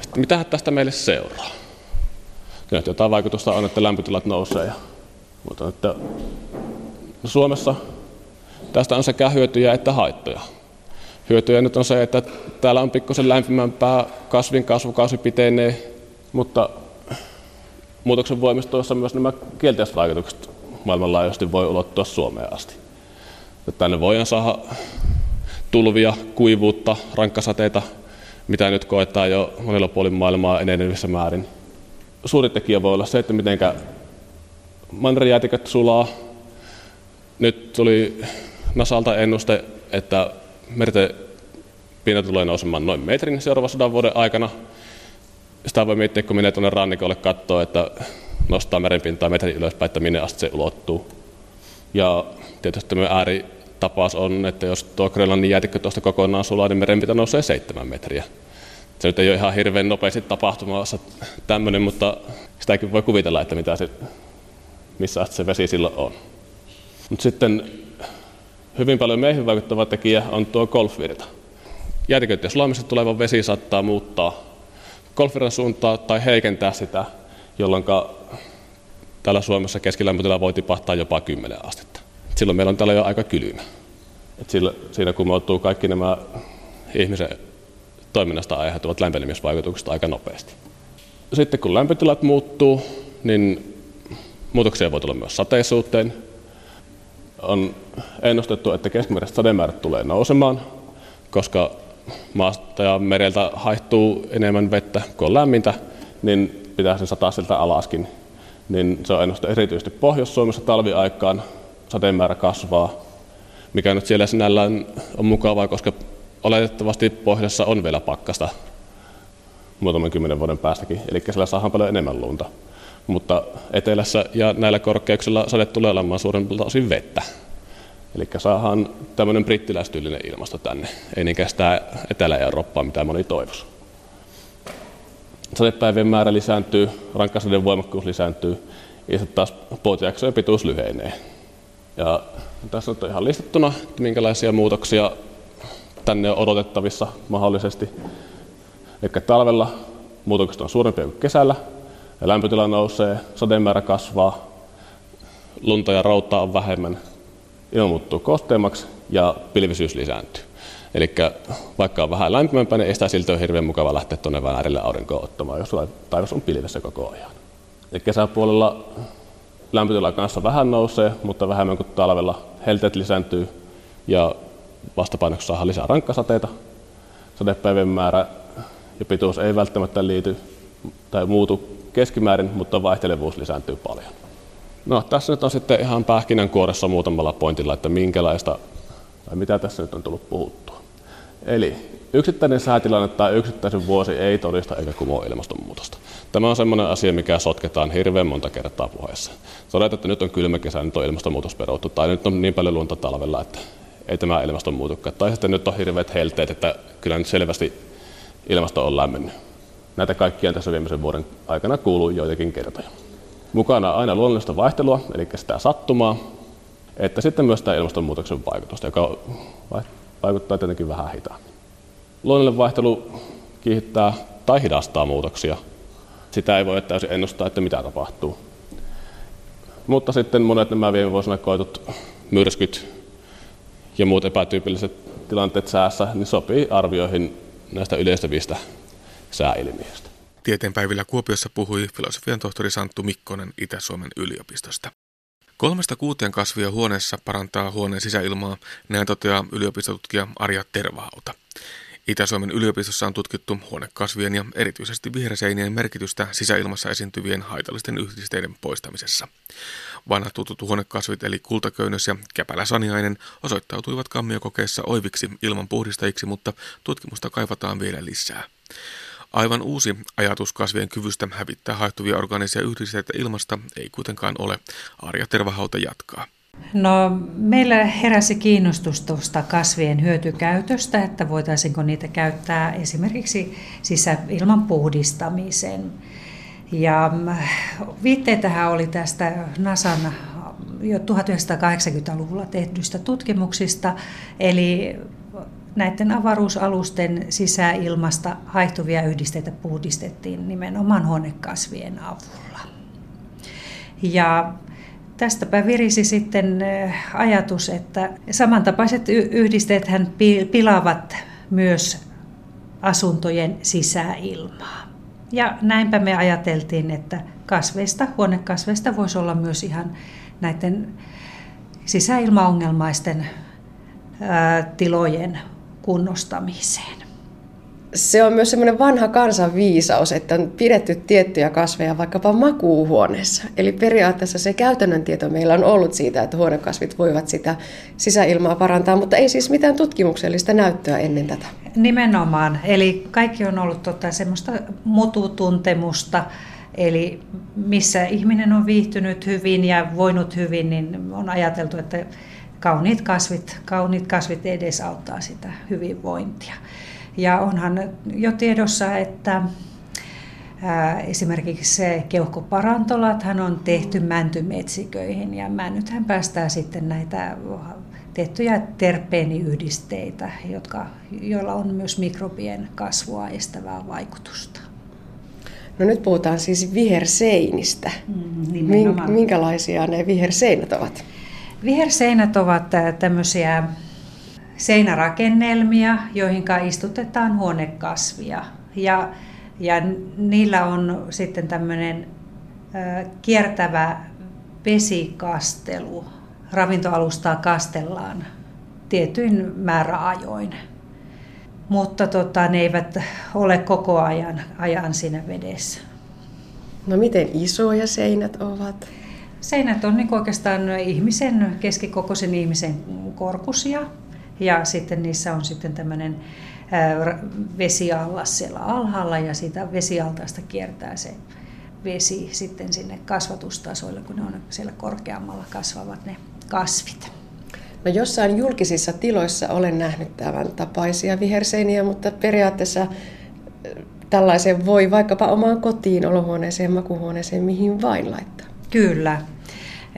Sitten mitä tästä meille seuraa? Kyllä jotain vaikutusta on, että lämpötilat nousee. Ja, mutta että Suomessa tästä on sekä hyötyjä että haittoja. Hyötyjä nyt on se, että täällä on pikkusen lämpimämpää, kasvin kasvukausi pitenee, mutta muutoksen voimistuessa myös nämä kielteiset vaikutukset maailmanlaajuisesti voi ulottua Suomeen asti. Tänne voidaan saada tulvia, kuivuutta, rankkasateita, mitä nyt koetaan jo monilla puolin maailmaa enenevissä määrin. Suuri tekijä voi olla se, että miten mannerjäätiköt sulaa. Nyt tuli Nasalta ennuste, että merten pinta tulee nousemaan noin metrin seuraavan sadan vuoden aikana. Sitä voi miettiä, kun menee tuonne rannikolle katsoa, että nostaa merenpintaa metrin ylöspäin, että minne asti se ulottuu. Ja tietysti tämä ääri tapaus on, että jos tuo Grönlannin jäätikkö tuosta kokonaan sulaa, niin merenpinta nousee seitsemän metriä. Se nyt ei ole ihan hirveän nopeasti tapahtumassa tämmöinen, mutta sitäkin voi kuvitella, että mitä se, missä se vesi silloin on. Mutta sitten hyvin paljon meihin vaikuttava tekijä on tuo golfvirta. Jäätiköiden sulamista tuleva vesi saattaa muuttaa golfvirran suuntaa tai heikentää sitä, jolloin täällä Suomessa keskilämpötila voi tipahtaa jopa 10 astetta. Silloin meillä on täällä jo aika kylmä. Et sillä, siinä kumoutuu kaikki nämä ihmisen toiminnasta aiheutuvat lämpenemisvaikutukset aika nopeasti. Sitten kun lämpötilat muuttuu, niin muutoksia voi tulla myös sateisuuteen. On ennustettu, että keskimääräiset sademäärät tulee nousemaan, koska maasta ja mereltä haihtuu enemmän vettä kuin on lämmintä, niin pitää sen sataa sieltä alaskin. Niin se on ennuste erityisesti Pohjois-Suomessa talviaikaan, sateen kasvaa, mikä nyt siellä sinällään on mukavaa, koska oletettavasti pohjassa on vielä pakkasta muutaman kymmenen vuoden päästäkin, eli siellä saadaan paljon enemmän lunta. Mutta etelässä ja näillä korkeuksilla sade tulee olemaan suurempilta osin vettä. Eli saadaan tämmöinen brittiläistyylinen ilmasto tänne, ei niinkään sitä Etelä-Eurooppaa, mitä moni toivoisi. Sadepäivien määrä lisääntyy, rankkasaden voimakkuus lisääntyy, ja sitten taas pituus lyhenee. Ja tässä on ihan listattuna, että minkälaisia muutoksia tänne on odotettavissa mahdollisesti. Eli talvella muutokset on suurempia kuin kesällä, ja lämpötila nousee, sademäärä kasvaa, lunta ja rautaa on vähemmän, ilma muuttuu kosteammaksi ja pilvisyys lisääntyy. Eli vaikka on vähän lämpimämpää, niin ei sitä silti ole hirveän mukava lähteä tuonne väärille aurinkoon ottamaan, jos taivas on pilvessä koko ajan. Ja kesäpuolella lämpötila kanssa vähän nousee, mutta vähemmän kuin talvella. Helteet lisääntyy ja vastapainoksi saadaan lisää rankkasateita. Sadepäivien määrä ja pituus ei välttämättä liity tai muutu keskimäärin, mutta vaihtelevuus lisääntyy paljon. No, tässä nyt on sitten ihan pähkinänkuoressa muutamalla pointilla, että minkälaista tai mitä tässä nyt on tullut puhuttua. Eli yksittäinen säätilanne tai yksittäisen vuosi ei todista eikä kumoa ilmastonmuutosta. Tämä on sellainen asia, mikä sotketaan hirveän monta kertaa puheessa. Todetaan, että nyt on kylmä kesä, nyt on ilmastonmuutos peruttu, tai nyt on niin paljon lunta talvella, että ei tämä ilmastonmuutokaan. Tai sitten nyt on hirveät helteet, että kyllä nyt selvästi ilmasto on lämmennyt. Näitä kaikkia tässä viimeisen vuoden aikana kuuluu joitakin kertoja. Mukana aina luonnollista vaihtelua, eli sitä sattumaa, että sitten myös tämä ilmastonmuutoksen vaikutusta, joka vaikuttaa tietenkin vähän hitaammin. Luonnollinen vaihtelu kiihdyttää tai hidastaa muutoksia. Sitä ei voi täysin ennustaa, että mitä tapahtuu. Mutta sitten monet nämä viime vuosina koetut myrskyt ja muut epätyypilliset tilanteet säässä niin sopii arvioihin näistä yleistävistä sääilmiöistä. Tieteenpäivillä Kuopiossa puhui filosofian tohtori Santtu Mikkonen Itä-Suomen yliopistosta. Kolmesta kuuteen kasvia huoneessa parantaa huoneen sisäilmaa, näin toteaa yliopistotutkija Arja Tervahauta. Itä-Suomen yliopistossa on tutkittu huonekasvien ja erityisesti vihreäseinien merkitystä sisäilmassa esiintyvien haitallisten yhdisteiden poistamisessa. Vanhat tutut huonekasvit eli kultaköynnös ja käpäläsaniainen osoittautuivat kammiokokeissa oiviksi ilman puhdistajiksi, mutta tutkimusta kaivataan vielä lisää. Aivan uusi ajatus kasvien kyvystä hävittää haihtuvia organisia yhdisteitä ilmasta ei kuitenkaan ole. Arja Tervahauta jatkaa. No, meillä heräsi kiinnostus tuosta kasvien hyötykäytöstä, että voitaisiinko niitä käyttää esimerkiksi sisäilman puhdistamiseen. Ja mm, viitteitähän oli tästä NASAn jo 1980-luvulla tehdyistä tutkimuksista, eli näiden avaruusalusten sisäilmasta haihtuvia yhdisteitä puhdistettiin nimenomaan huonekasvien avulla. Ja tästäpä virisi sitten eh, ajatus, että samantapaiset yhdisteet pilaavat myös asuntojen sisäilmaa. Ja näinpä me ajateltiin, että kasveista, huonekasveista voisi olla myös ihan näiden sisäilmaongelmaisten tilojen kunnostamiseen. Se on myös semmoinen vanha kansanviisaus, että on pidetty tiettyjä kasveja vaikkapa makuuhuoneessa. Eli periaatteessa se käytännön tieto meillä on ollut siitä, että huonekasvit voivat sitä sisäilmaa parantaa, mutta ei siis mitään tutkimuksellista näyttöä ennen tätä. Nimenomaan. Eli kaikki on ollut tota semmoista mututuntemusta, Eli missä ihminen on viihtynyt hyvin ja voinut hyvin, niin on ajateltu, että kauniit kasvit, kauniit kasvit edesauttaa sitä hyvinvointia. Ja onhan jo tiedossa, että Esimerkiksi se keuhkoparantolathan on tehty mäntymetsiköihin ja männythän päästää sitten näitä tiettyjä terpeeniyhdisteitä, jotka, joilla on myös mikrobien kasvua estävää vaikutusta. No nyt puhutaan siis viherseinistä. Mm, Minkälaisia ne viherseinät ovat? Viherseinät ovat tämmöisiä seinärakennelmia, joihin istutetaan huonekasvia. Ja ja niillä on sitten tämmöinen kiertävä vesikastelu. Ravintoalustaa kastellaan tietyin määräajoin. Mutta tota, ne eivät ole koko ajan, ajan siinä vedessä. No miten isoja seinät ovat? Seinät on niin oikeastaan ihmisen, keskikokoisen ihmisen korkusia. Ja sitten niissä on sitten tämmöinen vesiallas siellä alhaalla ja siitä vesialtaasta kiertää se vesi sitten sinne kasvatustasoille, kun ne on siellä korkeammalla kasvavat ne kasvit. No jossain julkisissa tiloissa olen nähnyt tämän tapaisia viherseiniä, mutta periaatteessa tällaisen voi vaikkapa omaan kotiin, olohuoneeseen, makuhuoneeseen, mihin vain laittaa. Kyllä.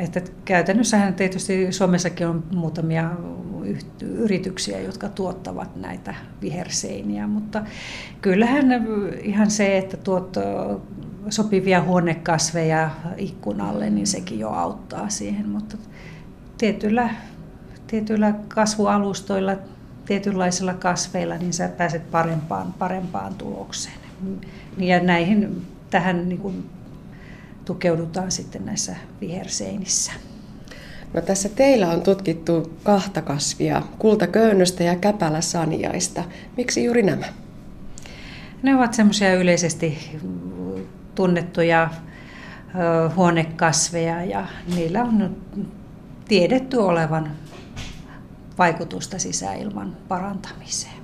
Että käytännössähän tietysti Suomessakin on muutamia yrityksiä, jotka tuottavat näitä viherseiniä, mutta kyllähän ihan se, että tuot sopivia huonekasveja ikkunalle, niin sekin jo auttaa siihen, mutta tietyillä, tietyillä kasvualustoilla, tietynlaisilla kasveilla, niin sä pääset parempaan, parempaan tulokseen. Ja näihin, tähän niin kuin tukeudutaan sitten näissä viherseinissä. No tässä teillä on tutkittu kahta kasvia, kultaköynnöstä ja käpäläsanjaista. Miksi juuri nämä? Ne ovat semmoisia yleisesti tunnettuja huonekasveja ja niillä on tiedetty olevan vaikutusta sisäilman parantamiseen.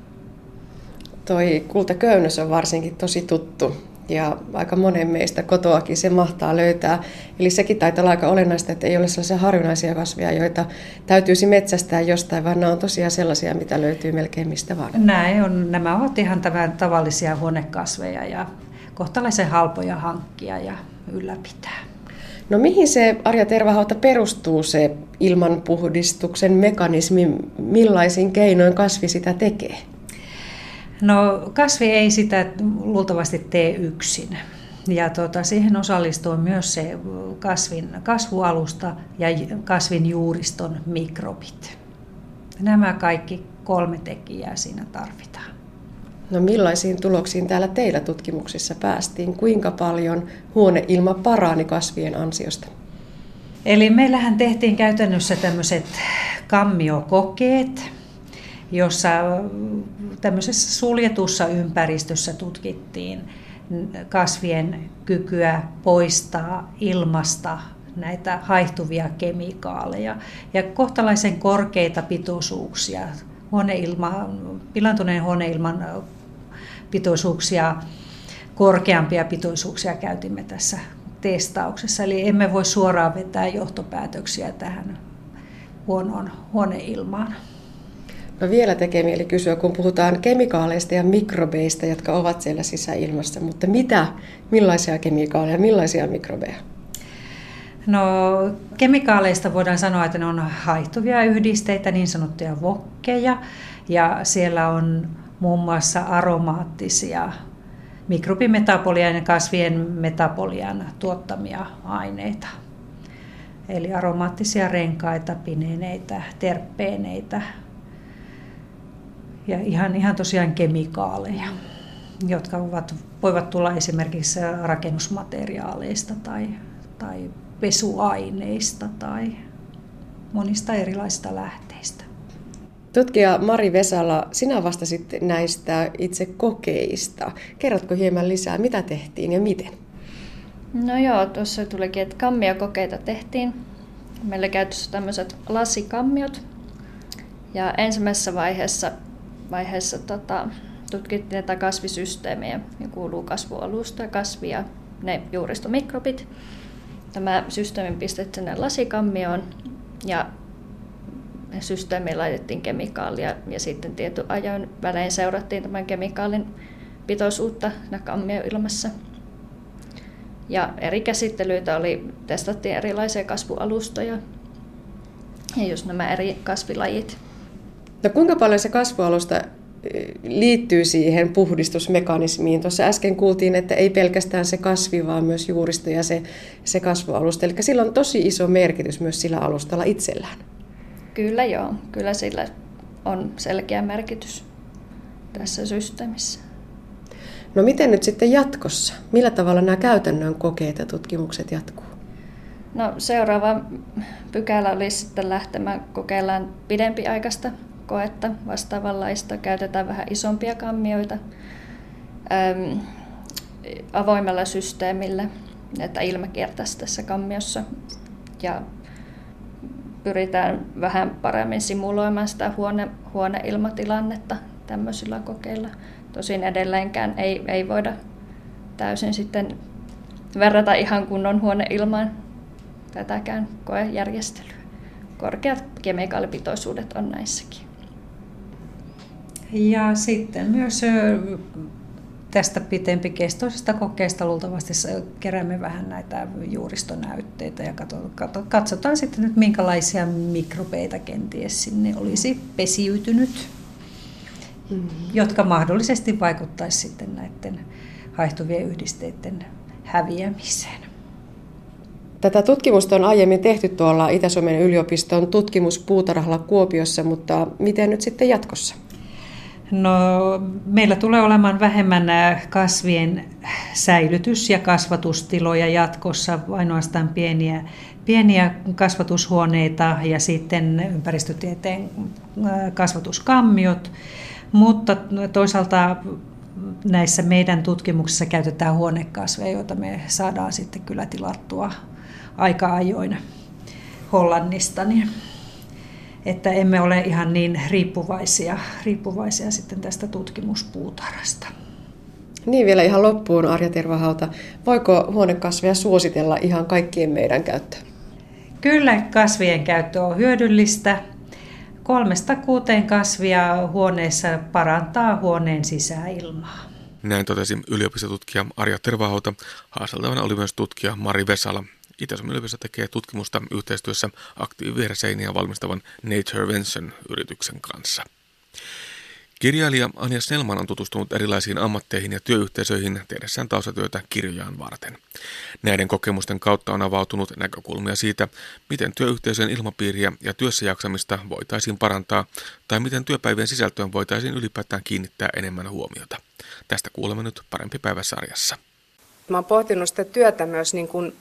Toi kultaköynnös on varsinkin tosi tuttu ja aika monen meistä kotoakin se mahtaa löytää. Eli sekin taitaa olla aika olennaista, että ei ole sellaisia harvinaisia kasveja, joita täytyisi metsästää jostain, vaan nämä on tosiaan sellaisia, mitä löytyy melkein mistä vaan. Näin on. Nämä ovat ihan tämän tavallisia huonekasveja ja kohtalaisen halpoja hankkia ja ylläpitää. No mihin se Arja Tervahauta perustuu se ilmanpuhdistuksen mekanismi, millaisin keinoin kasvi sitä tekee? No kasvi ei sitä luultavasti tee yksin. Ja tuota, siihen osallistuu myös se kasvin kasvualusta ja kasvin juuriston mikrobit. Nämä kaikki kolme tekijää siinä tarvitaan. No millaisiin tuloksiin täällä teillä tutkimuksissa päästiin? Kuinka paljon huoneilma parani kasvien ansiosta? Eli meillähän tehtiin käytännössä tämmöiset kammiokokeet, jossa tämmöisessä suljetussa ympäristössä tutkittiin kasvien kykyä poistaa ilmasta näitä haihtuvia kemikaaleja ja kohtalaisen korkeita pitoisuuksia, huoneilma, pilantuneen huoneilman pitoisuuksia, korkeampia pitoisuuksia käytimme tässä testauksessa. Eli emme voi suoraan vetää johtopäätöksiä tähän huonoon huoneilmaan. No vielä tekee mieli kysyä, kun puhutaan kemikaaleista ja mikrobeista, jotka ovat siellä sisäilmassa, mutta mitä, millaisia kemikaaleja, millaisia mikrobeja? No kemikaaleista voidaan sanoa, että ne on haihtuvia yhdisteitä, niin sanottuja vokkeja, ja siellä on muun muassa aromaattisia mikrobimetabolian ja kasvien metabolian tuottamia aineita. Eli aromaattisia renkaita, pineeneitä, terppeeneitä, ja ihan, ihan tosiaan kemikaaleja, jotka ovat, voivat tulla esimerkiksi rakennusmateriaaleista tai, tai pesuaineista tai monista erilaisista lähteistä. Tutkija Mari Vesala, sinä vastasit näistä itse kokeista. Kerrotko hieman lisää, mitä tehtiin ja miten? No joo, tuossa tulikin, että kammia kokeita tehtiin. Meillä käytössä tämmöiset lasikammiot. Ja ensimmäisessä vaiheessa vaiheessa tota, tutkittiin tätä kasvisysteemiä, ja kuuluu kasvualusta ja kasvi ja ne juuristomikrobit. Tämä systeemi pistettiin sinne lasikammioon ja systeemiin laitettiin kemikaalia ja sitten tietyn ajan välein seurattiin tämän kemikaalin pitoisuutta kammioilmassa. Ja eri käsittelyitä oli, testattiin erilaisia kasvualustoja ja just nämä eri kasvilajit. No kuinka paljon se kasvualusta liittyy siihen puhdistusmekanismiin. Tuossa äsken kuultiin, että ei pelkästään se kasvi, vaan myös juuristo ja se, se kasvualusta. Eli sillä on tosi iso merkitys myös sillä alustalla itsellään. Kyllä joo, kyllä sillä on selkeä merkitys tässä systeemissä. No miten nyt sitten jatkossa? Millä tavalla nämä käytännön kokeet ja tutkimukset jatkuu? No seuraava pykälä olisi sitten lähtemään kokeillaan pidempiaikaista koetta vastaavanlaista. Käytetään vähän isompia kammioita äm, avoimella systeemillä, että ilma kiertäisi tässä kammiossa. Ja pyritään vähän paremmin simuloimaan sitä huone, huoneilmatilannetta tämmöisillä kokeilla. Tosin edelleenkään ei, ei voida täysin sitten verrata ihan kunnon huoneilmaan tätäkään koejärjestelyä. Korkeat kemikaalipitoisuudet on näissäkin. Ja sitten myös tästä pitempikestoisesta kokeesta luultavasti keräämme vähän näitä juuristonäytteitä ja katsotaan sitten nyt minkälaisia mikrobeita kenties sinne olisi pesiytynyt, mm-hmm. jotka mahdollisesti vaikuttaisi sitten näiden haihtuvien yhdisteiden häviämiseen. Tätä tutkimusta on aiemmin tehty tuolla Itä-Suomen yliopiston tutkimuspuutarhalla Kuopiossa, mutta miten nyt sitten jatkossa? No, meillä tulee olemaan vähemmän kasvien säilytys- ja kasvatustiloja jatkossa, ainoastaan pieniä, pieniä kasvatushuoneita ja sitten ympäristötieteen kasvatuskammiot, mutta toisaalta näissä meidän tutkimuksissa käytetään huonekasveja, joita me saadaan sitten kyllä tilattua aika ajoin Hollannista. Niin että emme ole ihan niin riippuvaisia, riippuvaisia sitten tästä tutkimuspuutarhasta. Niin vielä ihan loppuun Arja Tervahauta. Voiko huonekasveja suositella ihan kaikkien meidän käyttöön? Kyllä kasvien käyttö on hyödyllistä. Kolmesta kuuteen kasvia huoneessa parantaa huoneen sisäilmaa. Näin totesi yliopistotutkija Arja Tervahauta. Haaseltavana oli myös tutkija Mari Vesala Itä-Suomen yliopisto tekee tutkimusta yhteistyössä aktiiviviherseiniä valmistavan Nature Vention-yrityksen kanssa. Kirjailija Anja Snellman on tutustunut erilaisiin ammatteihin ja työyhteisöihin tehdessään taustatyötä kirjojaan varten. Näiden kokemusten kautta on avautunut näkökulmia siitä, miten työyhteisön ilmapiiriä ja työssäjaksamista voitaisiin parantaa tai miten työpäivien sisältöön voitaisiin ylipäätään kiinnittää enemmän huomiota. Tästä kuulemme nyt parempi päiväsarjassa. Mä oon pohtinut sitä työtä myös niin kuin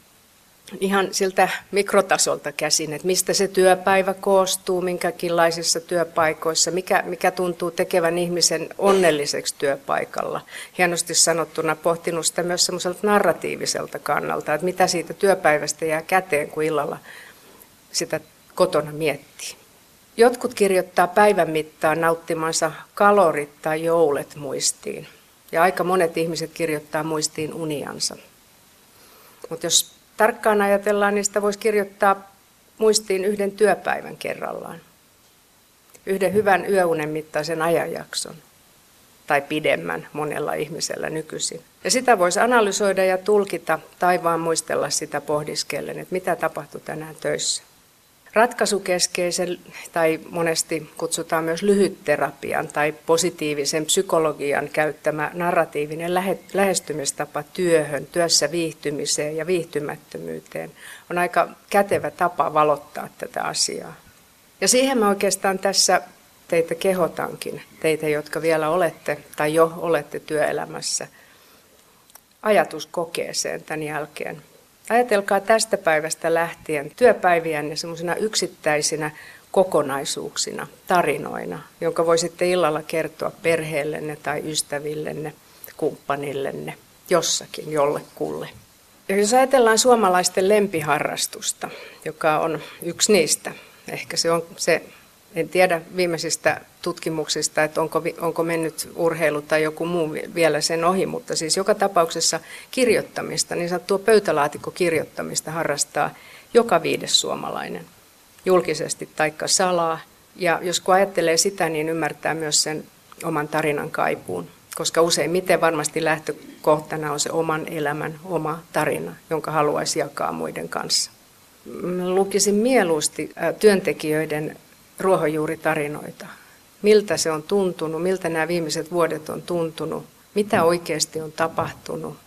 ihan siltä mikrotasolta käsin, että mistä se työpäivä koostuu, minkäkinlaisissa työpaikoissa, mikä, mikä tuntuu tekevän ihmisen onnelliseksi työpaikalla. Hienosti sanottuna pohtinut sitä myös semmoiselta narratiiviselta kannalta, että mitä siitä työpäivästä jää käteen, kun illalla sitä kotona miettii. Jotkut kirjoittaa päivän mittaan nauttimansa kalorit tai joulet muistiin. Ja aika monet ihmiset kirjoittaa muistiin uniansa. Mutta jos tarkkaan ajatellaan, niin sitä voisi kirjoittaa muistiin yhden työpäivän kerrallaan. Yhden hyvän yöunen mittaisen ajanjakson tai pidemmän monella ihmisellä nykyisin. Ja sitä voisi analysoida ja tulkita tai vaan muistella sitä pohdiskellen, että mitä tapahtui tänään töissä ratkaisukeskeisen tai monesti kutsutaan myös lyhytterapian tai positiivisen psykologian käyttämä narratiivinen lähestymistapa työhön, työssä viihtymiseen ja viihtymättömyyteen on aika kätevä tapa valottaa tätä asiaa. Ja siihen mä oikeastaan tässä teitä kehotankin, teitä jotka vielä olette tai jo olette työelämässä, ajatuskokeeseen tämän jälkeen. Ajatelkaa tästä päivästä lähtien työpäiviänne semmoisina yksittäisinä kokonaisuuksina, tarinoina, jonka voisitte illalla kertoa perheellenne tai ystävillenne, kumppanillenne, jossakin jollekulle. Ja jos ajatellaan suomalaisten lempiharrastusta, joka on yksi niistä, ehkä se on se en tiedä viimeisistä tutkimuksista, että onko, onko mennyt urheilu tai joku muu vielä sen ohi, mutta siis joka tapauksessa kirjoittamista, niin sanottua pöytälaatikkokirjoittamista harrastaa joka viides suomalainen julkisesti taikka salaa Ja jos kun ajattelee sitä, niin ymmärtää myös sen oman tarinan kaipuun, koska useimmiten varmasti lähtökohtana on se oman elämän oma tarina, jonka haluaisi jakaa muiden kanssa. Lukisin mieluusti työntekijöiden ruohonjuuritarinoita. Miltä se on tuntunut, miltä nämä viimeiset vuodet on tuntunut, mitä oikeasti on tapahtunut.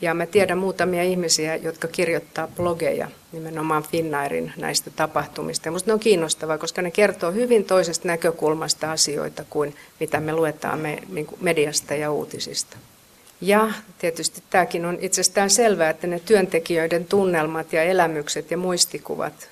Ja mä tiedän muutamia ihmisiä, jotka kirjoittaa blogeja nimenomaan Finnairin näistä tapahtumista. Ja musta ne on kiinnostavaa, koska ne kertoo hyvin toisesta näkökulmasta asioita kuin mitä me luetaan me, niin mediasta ja uutisista. Ja tietysti tämäkin on itsestään selvää, että ne työntekijöiden tunnelmat ja elämykset ja muistikuvat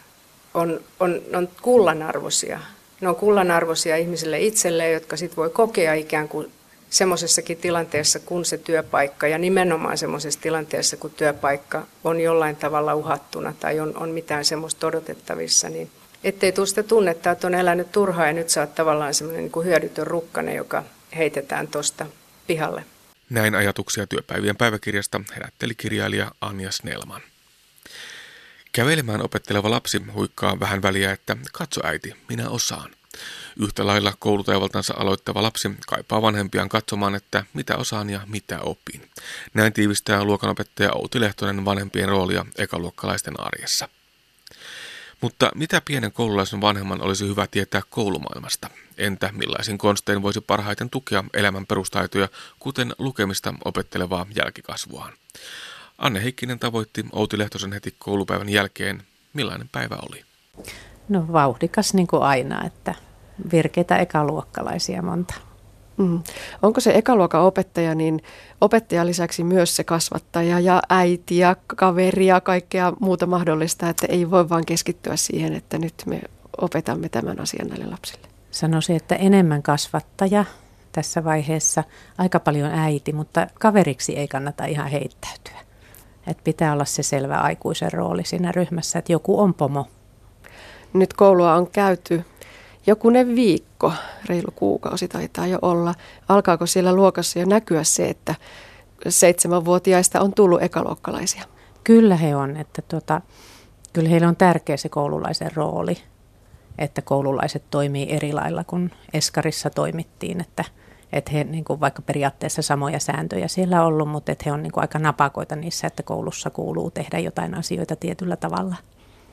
on, on, on kullanarvoisia. Ne on kullanarvoisia ihmisille itselleen, jotka sitten voi kokea ikään kuin semmoisessakin tilanteessa, kun se työpaikka, ja nimenomaan semmoisessa tilanteessa, kun työpaikka on jollain tavalla uhattuna tai on, on mitään semmoista odotettavissa, niin ettei tule sitä tunnetta, että on elänyt turhaa ja nyt sä oot tavallaan semmoinen niin hyödytön rukkane, joka heitetään tuosta pihalle. Näin ajatuksia työpäivien päiväkirjasta herätteli kirjailija Anja Snellman. Kävelemään opetteleva lapsi huikkaa vähän väliä, että katso äiti, minä osaan. Yhtä lailla koulutaivaltansa aloittava lapsi kaipaa vanhempiaan katsomaan, että mitä osaan ja mitä opin. Näin tiivistää luokanopettaja Outi Lehtonen vanhempien roolia ekaluokkalaisten arjessa. Mutta mitä pienen koululaisen vanhemman olisi hyvä tietää koulumaailmasta? Entä millaisin konstein voisi parhaiten tukea elämän perustaitoja, kuten lukemista opettelevaa jälkikasvuaan? Anne Heikkinen tavoitti Outi Lehtosen heti koulupäivän jälkeen. Millainen päivä oli? No vauhdikas niin kuin aina, että virkeitä ekaluokkalaisia monta. Mm. Onko se ekaluokan opettaja, niin opettaja lisäksi myös se kasvattaja ja äiti ja kaveri ja kaikkea muuta mahdollista, että ei voi vaan keskittyä siihen, että nyt me opetamme tämän asian näille lapsille? Sanoisin, että enemmän kasvattaja tässä vaiheessa, aika paljon äiti, mutta kaveriksi ei kannata ihan heittäytyä. Et pitää olla se selvä aikuisen rooli siinä ryhmässä, että joku on pomo. Nyt koulua on käyty jokunen viikko, reilu kuukausi taitaa jo olla. Alkaako siellä luokassa jo näkyä se, että seitsemänvuotiaista on tullut ekaluokkalaisia? Kyllä he on, että tuota, kyllä heillä on tärkeä se koululaisen rooli, että koululaiset toimii eri lailla kuin Eskarissa toimittiin, että, että he niin kuin vaikka periaatteessa samoja sääntöjä siellä on ollut, mutta että he on niin kuin aika napakoita niissä, että koulussa kuuluu tehdä jotain asioita tietyllä tavalla.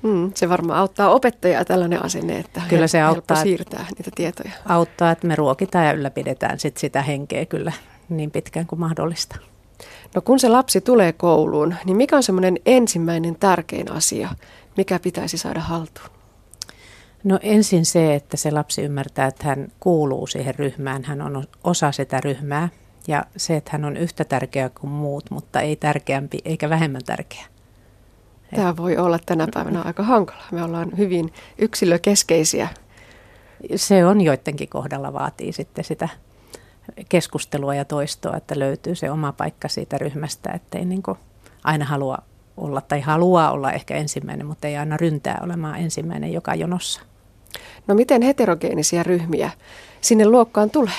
Mm, se varmaan auttaa opettajaa tällainen asenne, että kyllä se auttaa, siirtää niitä tietoja. Auttaa, että me ruokitaan ja ylläpidetään sit sitä henkeä kyllä niin pitkään kuin mahdollista. No kun se lapsi tulee kouluun, niin mikä on semmoinen ensimmäinen tärkein asia, mikä pitäisi saada haltuun? No ensin se, että se lapsi ymmärtää, että hän kuuluu siihen ryhmään, hän on osa sitä ryhmää ja se, että hän on yhtä tärkeä kuin muut, mutta ei tärkeämpi eikä vähemmän tärkeä. Tämä voi olla tänä päivänä aika hankala. Me ollaan hyvin yksilökeskeisiä. Se on joidenkin kohdalla vaatii sitten sitä keskustelua ja toistoa, että löytyy se oma paikka siitä ryhmästä, ettei niin aina halua olla tai haluaa olla ehkä ensimmäinen, mutta ei aina ryntää olemaan ensimmäinen joka jonossa. No miten heterogeenisia ryhmiä sinne luokkaan tulee?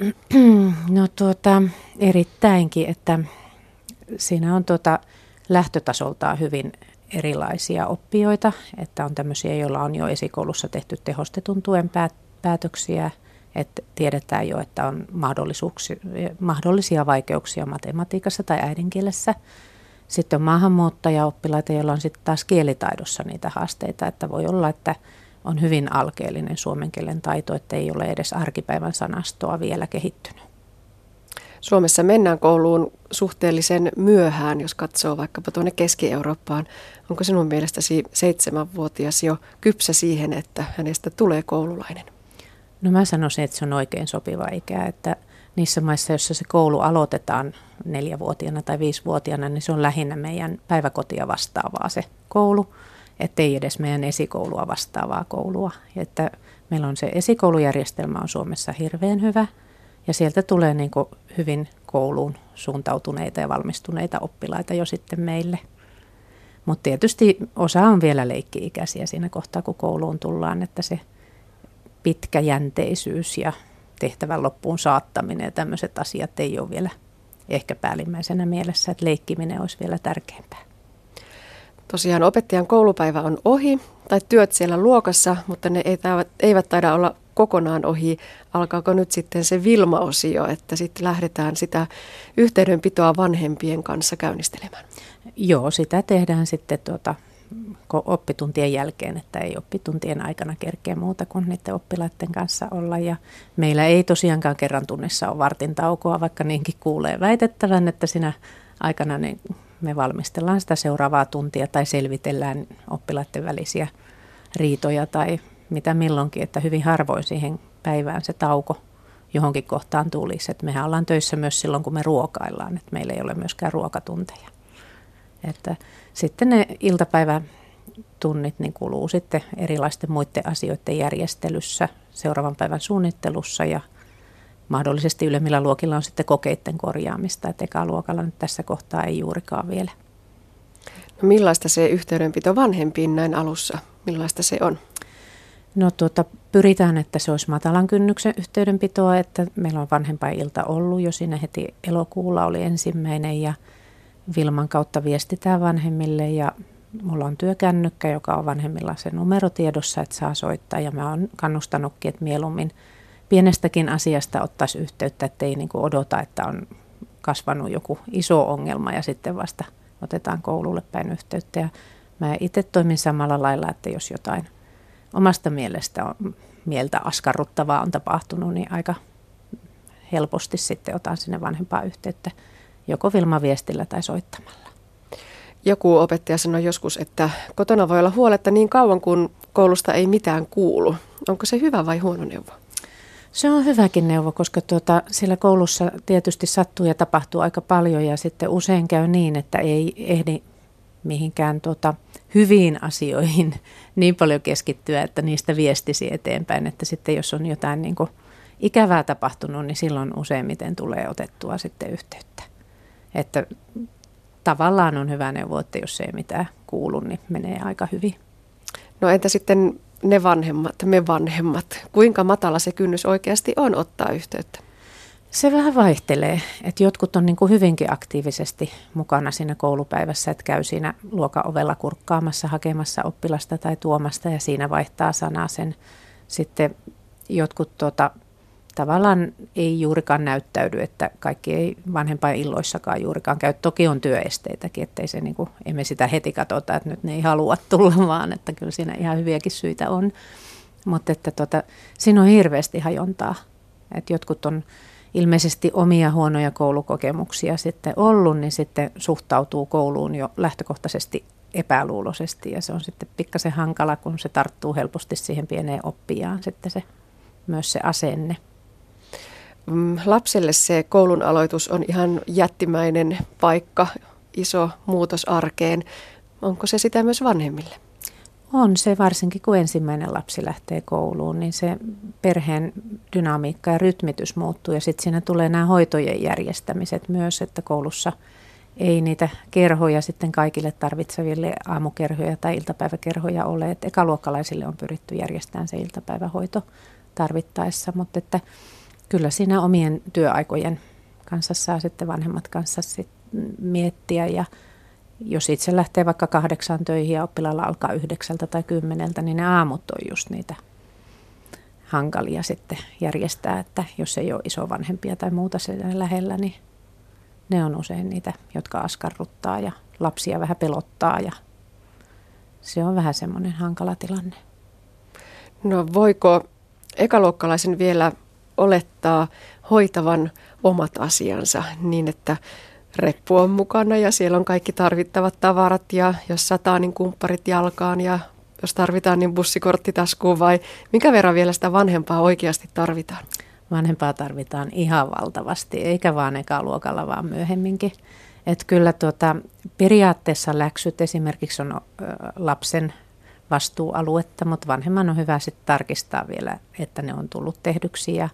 [clears throat] No tuota, erittäinkin, että siinä on tuota, lähtötasoltaan hyvin erilaisia oppijoita, että on tämmöisiä, joilla on jo esikoulussa tehty tehostetun tuen päätöksiä, että tiedetään jo, että on mahdollisia vaikeuksia matematiikassa tai äidinkielessä. Sitten on maahanmuuttajaoppilaita, joilla on sitten taas kielitaidossa niitä haasteita, että voi olla, että on hyvin alkeellinen suomen kielen taito, että ei ole edes arkipäivän sanastoa vielä kehittynyt. Suomessa mennään kouluun suhteellisen myöhään, jos katsoo vaikkapa tuonne Keski-Eurooppaan. Onko sinun mielestäsi seitsemänvuotias jo kypsä siihen, että hänestä tulee koululainen? No mä sanoisin, että se on oikein sopiva ikä, että niissä maissa, joissa se koulu aloitetaan neljävuotiaana tai viisivuotiaana, niin se on lähinnä meidän päiväkotia vastaavaa se koulu, ettei edes meidän esikoulua vastaavaa koulua. Että meillä on se esikoulujärjestelmä on Suomessa hirveän hyvä – ja sieltä tulee niin kuin hyvin kouluun suuntautuneita ja valmistuneita oppilaita jo sitten meille. Mutta tietysti osa on vielä leikki-ikäisiä siinä kohtaa, kun kouluun tullaan, että se pitkäjänteisyys ja tehtävän loppuun saattaminen ja tämmöiset asiat ei ole vielä ehkä päällimmäisenä mielessä, että leikkiminen olisi vielä tärkeämpää. Tosiaan opettajan koulupäivä on ohi tai työt siellä luokassa, mutta ne eivät taida olla kokonaan ohi. Alkaako nyt sitten se Vilma-osio, että sitten lähdetään sitä yhteydenpitoa vanhempien kanssa käynnistelemään? Joo, sitä tehdään sitten tuota oppituntien jälkeen, että ei oppituntien aikana kerkeä muuta kuin niiden oppilaiden kanssa olla. Ja meillä ei tosiaankaan kerran tunnissa ole vartin taukoa, vaikka niinkin kuulee väitettävän, että siinä aikana niin me valmistellaan sitä seuraavaa tuntia tai selvitellään oppilaiden välisiä riitoja tai mitä milloinkin, että hyvin harvoin siihen päivään se tauko johonkin kohtaan tulisi. Että mehän ollaan töissä myös silloin, kun me ruokaillaan, että meillä ei ole myöskään ruokatunteja. Että sitten ne iltapäivätunnit niin kuluu sitten erilaisten muiden asioiden järjestelyssä, seuraavan päivän suunnittelussa ja mahdollisesti ylemmillä luokilla on sitten kokeiden korjaamista, että ekaluokalla nyt tässä kohtaa ei juurikaan vielä. No millaista se yhteydenpito vanhempiin näin alussa, millaista se on? No tuota, pyritään, että se olisi matalan kynnyksen yhteydenpitoa, että meillä on vanhempainilta ollut jo siinä heti elokuulla oli ensimmäinen ja Vilman kautta viestitään vanhemmille ja mulla on työkännykkä, joka on vanhemmilla se numerotiedossa, että saa soittaa ja mä oon kannustanutkin, että mieluummin pienestäkin asiasta ottaisi yhteyttä, ettei niin kuin odota, että on kasvanut joku iso ongelma ja sitten vasta otetaan koululle päin yhteyttä. Ja mä itse toimin samalla lailla, että jos jotain omasta mielestä on mieltä askarruttavaa on tapahtunut, niin aika helposti sitten otan sinne vanhempaa yhteyttä joko Vilma-viestillä tai soittamalla. Joku opettaja sanoi joskus, että kotona voi olla huoletta niin kauan kuin koulusta ei mitään kuulu. Onko se hyvä vai huono neuvo? Se on hyväkin neuvo, koska tuota, siellä koulussa tietysti sattuu ja tapahtuu aika paljon ja sitten usein käy niin, että ei ehdi mihinkään tuota, hyviin asioihin [laughs] niin paljon keskittyä, että niistä viestisi eteenpäin. Että sitten jos on jotain niin kuin ikävää tapahtunut, niin silloin useimmiten tulee otettua sitten yhteyttä. Että tavallaan on hyvä neuvo, että jos ei mitään kuulu, niin menee aika hyvin. No entä sitten ne vanhemmat, me vanhemmat, kuinka matala se kynnys oikeasti on ottaa yhteyttä? Se vähän vaihtelee, että jotkut on niin kuin hyvinkin aktiivisesti mukana siinä koulupäivässä, että käy siinä luokaovella kurkkaamassa, hakemassa oppilasta tai tuomasta ja siinä vaihtaa sanaa sen. Sitten jotkut tuota, tavallaan ei juurikaan näyttäydy, että kaikki ei vanhempain illoissakaan juurikaan käy. Toki on työesteitäkin, ettei se niin kuin, emme sitä heti katsota, että nyt ne ei halua tulla, [laughs] vaan että kyllä siinä ihan hyviäkin syitä on. Mutta että tota, siinä on hirveästi hajontaa. Et jotkut on ilmeisesti omia huonoja koulukokemuksia sitten ollut, niin sitten suhtautuu kouluun jo lähtökohtaisesti epäluuloisesti ja se on sitten pikkasen hankala, kun se tarttuu helposti siihen pieneen oppijaan sitten se, myös se asenne. Mm, lapselle se koulun aloitus on ihan jättimäinen paikka, iso muutos arkeen. Onko se sitä myös vanhemmille? On se, varsinkin kun ensimmäinen lapsi lähtee kouluun, niin se perheen dynamiikka ja rytmitys muuttuu ja sitten siinä tulee nämä hoitojen järjestämiset myös, että koulussa ei niitä kerhoja sitten kaikille tarvitseville aamukerhoja tai iltapäiväkerhoja ole. Että ekaluokkalaisille on pyritty järjestämään se iltapäivähoito tarvittaessa, mutta että kyllä siinä omien työaikojen kanssa saa sitten vanhemmat kanssa sit miettiä ja jos itse lähtee vaikka kahdeksan töihin ja oppilaalla alkaa yhdeksältä tai kymmeneltä, niin ne aamut on just niitä hankalia sitten järjestää, että jos ei ole isovanhempia tai muuta siellä lähellä, niin ne on usein niitä, jotka askarruttaa ja lapsia vähän pelottaa ja se on vähän semmoinen hankala tilanne. No voiko ekaluokkalaisen vielä olettaa hoitavan omat asiansa niin, että reppu on mukana ja siellä on kaikki tarvittavat tavarat ja jos sataa, niin kumpparit jalkaan ja jos tarvitaan, niin bussikortti taskuun vai mikä verran vielä sitä vanhempaa oikeasti tarvitaan? Vanhempaa tarvitaan ihan valtavasti, eikä vaan eka luokalla, vaan myöhemminkin. Että kyllä tuota, periaatteessa läksyt esimerkiksi on lapsen vastuualuetta, mutta vanhemman on hyvä sitten tarkistaa vielä, että ne on tullut tehdyksi ja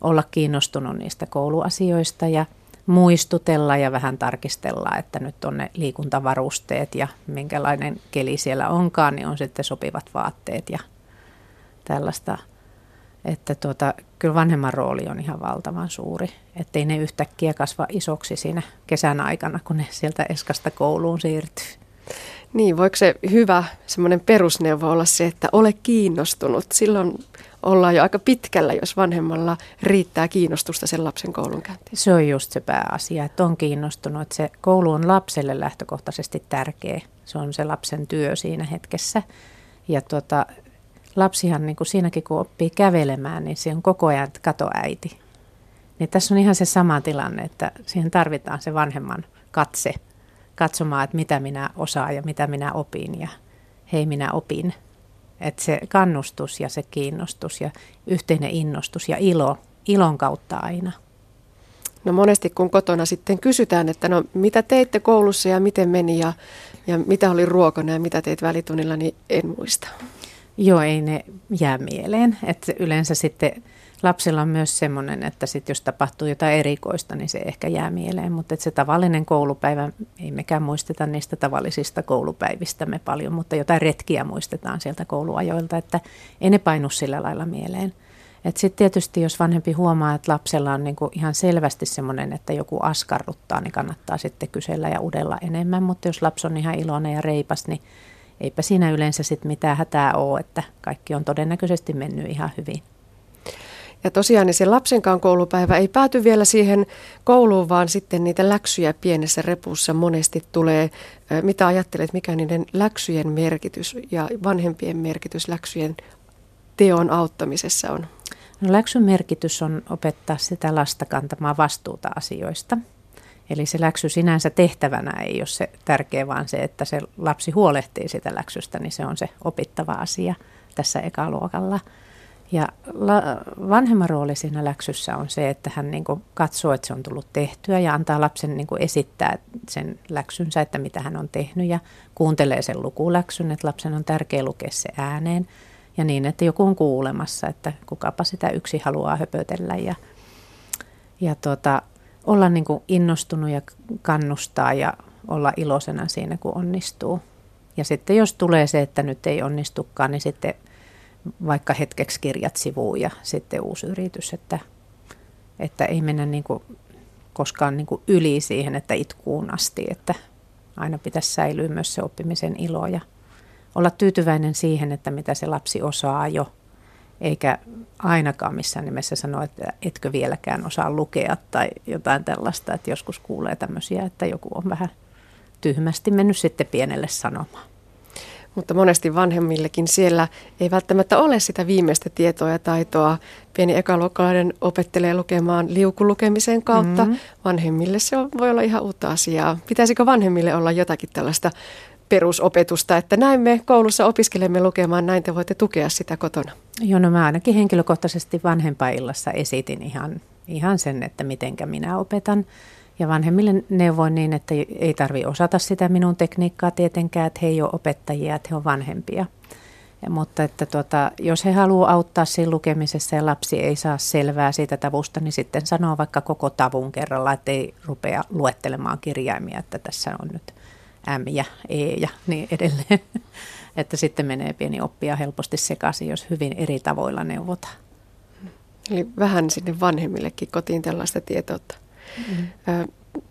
olla kiinnostunut niistä kouluasioista ja muistutella ja vähän tarkistella, että nyt on ne liikuntavarusteet ja minkälainen keli siellä onkaan, niin on sitten sopivat vaatteet ja tällaista. Että tuota, kyllä vanhemman rooli on ihan valtavan suuri, ettei ne yhtäkkiä kasva isoksi siinä kesän aikana, kun ne sieltä eskasta kouluun siirtyy. Niin, voiko se hyvä semmoinen perusneuvo olla se, että ole kiinnostunut? Silloin ollaan jo aika pitkällä, jos vanhemmalla riittää kiinnostusta sen lapsen koulunkäyntiin. Se on just se pääasia, että on kiinnostunut, että se koulu on lapselle lähtökohtaisesti tärkeä. Se on se lapsen työ siinä hetkessä. Ja tuota, lapsihan niin kuin siinäkin, kun oppii kävelemään, niin se on koko ajan katoäiti. Niin tässä on ihan se sama tilanne, että siihen tarvitaan se vanhemman katse katsomaan, että mitä minä osaan ja mitä minä opin ja hei minä opin. Että se kannustus ja se kiinnostus ja yhteinen innostus ja ilo, ilon kautta aina. No monesti kun kotona sitten kysytään, että no mitä teitte koulussa ja miten meni ja, ja mitä oli ruokana ja mitä teit välitunnilla, niin en muista. Joo, ei ne jää mieleen. Että yleensä sitten lapsilla on myös semmoinen, että sit jos tapahtuu jotain erikoista, niin se ehkä jää mieleen. Mutta se tavallinen koulupäivä, ei mekään muisteta niistä tavallisista koulupäivistämme paljon, mutta jotain retkiä muistetaan sieltä kouluajoilta, että ei ne painu sillä lailla mieleen. Sitten tietysti jos vanhempi huomaa, että lapsella on niinku ihan selvästi semmoinen, että joku askarruttaa, niin kannattaa sitten kysellä ja udella enemmän. Mutta jos lapsi on ihan iloinen ja reipas, niin eipä siinä yleensä sitten mitään hätää ole, että kaikki on todennäköisesti mennyt ihan hyvin. Ja tosiaan niin se lapsenkaan koulupäivä ei pääty vielä siihen kouluun, vaan sitten niitä läksyjä pienessä repussa monesti tulee. Mitä ajattelet, mikä niiden läksyjen merkitys ja vanhempien merkitys läksyjen teon auttamisessa on? No, läksyn merkitys on opettaa sitä lasta kantamaan vastuuta asioista. Eli se läksy sinänsä tehtävänä ei ole se tärkeä, vaan se, että se lapsi huolehtii sitä läksystä, niin se on se opittava asia tässä ekaluokalla. Ja la, vanhemman rooli siinä läksyssä on se, että hän niin kuin katsoo, että se on tullut tehtyä ja antaa lapsen niin kuin esittää sen läksynsä, että mitä hän on tehnyt. Ja kuuntelee sen lukuläksyn, että lapsen on tärkeä lukea se ääneen. Ja niin, että joku on kuulemassa, että kukapa sitä yksi haluaa höpötellä. Ja, ja tuota, olla niin kuin innostunut ja kannustaa ja olla iloisena siinä, kun onnistuu. Ja sitten jos tulee se, että nyt ei onnistukaan, niin sitten vaikka hetkeksi kirjat sivuun ja sitten uusi yritys, että, että ei mennä niin kuin koskaan niin kuin yli siihen, että itkuun asti, että aina pitäisi säilyä myös se oppimisen ilo ja olla tyytyväinen siihen, että mitä se lapsi osaa jo, eikä ainakaan missään nimessä sanoa, että etkö vieläkään osaa lukea tai jotain tällaista, että joskus kuulee tämmöisiä, että joku on vähän tyhmästi mennyt sitten pienelle sanomaan. Mutta monesti vanhemmillekin siellä ei välttämättä ole sitä viimeistä tietoa ja taitoa. Pieni ekaluokkalainen opettelee lukemaan liukulukemisen kautta. Mm-hmm. Vanhemmille se on, voi olla ihan uutta asiaa. Pitäisikö vanhemmille olla jotakin tällaista perusopetusta, että näin me koulussa opiskelemme lukemaan, näin te voitte tukea sitä kotona? Joo, no mä ainakin henkilökohtaisesti vanhempaillassa esitin ihan, ihan sen, että mitenkä minä opetan. Ja vanhemmille neuvoin niin, että ei tarvi osata sitä minun tekniikkaa tietenkään, että he ei ole opettajia, että he on vanhempia. Ja, mutta että tuota, jos he haluavat auttaa siinä lukemisessa ja lapsi ei saa selvää siitä tavusta, niin sitten sanoo vaikka koko tavun kerralla, että ei rupea luettelemaan kirjaimia, että tässä on nyt M ja E ja niin edelleen. [laughs] että sitten menee pieni oppia helposti sekaisin, jos hyvin eri tavoilla neuvotaan. Eli vähän sinne vanhemmillekin kotiin tällaista tietoutta. Mm.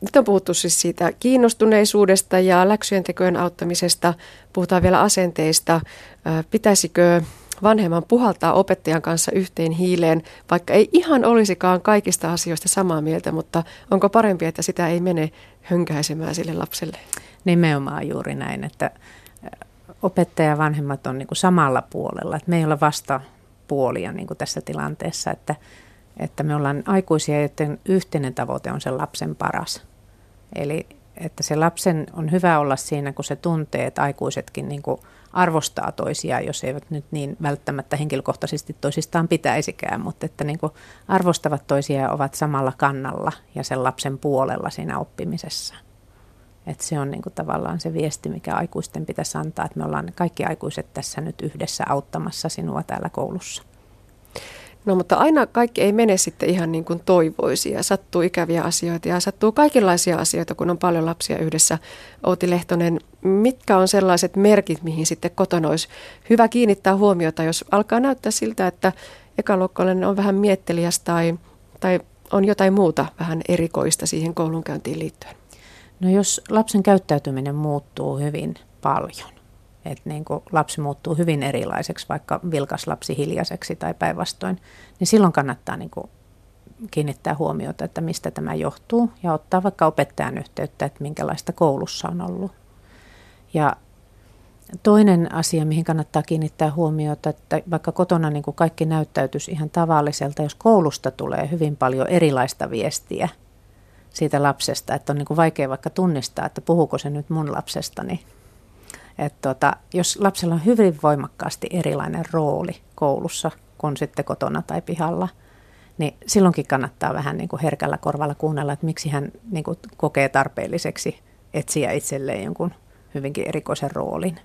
Nyt on puhuttu siis siitä kiinnostuneisuudesta ja läksyjen tekojen auttamisesta. Puhutaan vielä asenteista. Pitäisikö vanhemman puhaltaa opettajan kanssa yhteen hiileen, vaikka ei ihan olisikaan kaikista asioista samaa mieltä, mutta onko parempi, että sitä ei mene hönkäisemään sille lapselle? Nimenomaan juuri näin, että opettaja ja vanhemmat on niin kuin samalla puolella, että me ei olla vasta puolia niin kuin tässä tilanteessa, että että me ollaan aikuisia, joiden yhteinen tavoite on se lapsen paras. Eli että se lapsen on hyvä olla siinä, kun se tuntee, että aikuisetkin niin kuin arvostaa toisiaan, jos eivät nyt niin välttämättä henkilökohtaisesti toisistaan pitäisikään, mutta että niin kuin arvostavat toisiaan ja ovat samalla kannalla ja sen lapsen puolella siinä oppimisessa. Että se on niin kuin tavallaan se viesti, mikä aikuisten pitäisi antaa, että me ollaan kaikki aikuiset tässä nyt yhdessä auttamassa sinua täällä koulussa. No mutta aina kaikki ei mene sitten ihan niin kuin toivoisi ja sattuu ikäviä asioita ja sattuu kaikenlaisia asioita, kun on paljon lapsia yhdessä. Outi Lehtonen, mitkä on sellaiset merkit, mihin sitten kotona olisi hyvä kiinnittää huomiota, jos alkaa näyttää siltä, että ekaluokkalainen on vähän mietteliäs tai, tai on jotain muuta vähän erikoista siihen koulunkäyntiin liittyen? No jos lapsen käyttäytyminen muuttuu hyvin paljon. Että niin kuin lapsi muuttuu hyvin erilaiseksi, vaikka vilkas lapsi hiljaiseksi tai päinvastoin, niin silloin kannattaa niin kuin kiinnittää huomiota, että mistä tämä johtuu ja ottaa vaikka opettajan yhteyttä, että minkälaista koulussa on ollut. Ja toinen asia, mihin kannattaa kiinnittää huomiota, että vaikka kotona niin kuin kaikki näyttäytyisi ihan tavalliselta, jos koulusta tulee hyvin paljon erilaista viestiä siitä lapsesta, että on niin kuin vaikea vaikka tunnistaa, että puhuuko se nyt mun lapsestani. Että tota, jos lapsella on hyvin voimakkaasti erilainen rooli koulussa kuin sitten kotona tai pihalla – niin silloinkin kannattaa vähän niin kuin herkällä korvalla kuunnella, että miksi hän niin kuin kokee tarpeelliseksi etsiä itselleen jonkun hyvinkin erikoisen roolin.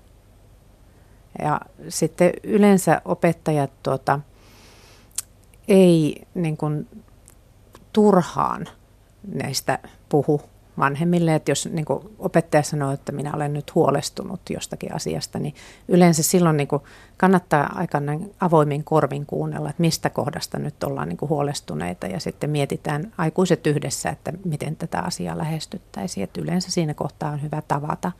Ja sitten yleensä opettajat tuota, ei niin kuin turhaan näistä puhu vanhemmille, että jos niin kuin opettaja sanoo, että minä olen nyt huolestunut jostakin asiasta, niin yleensä silloin niin kuin kannattaa aika avoimin korvin kuunnella, että mistä kohdasta nyt ollaan niin kuin huolestuneita ja sitten mietitään aikuiset yhdessä, että miten tätä asiaa lähestyttäisiin. Että yleensä siinä kohtaa on hyvä tavata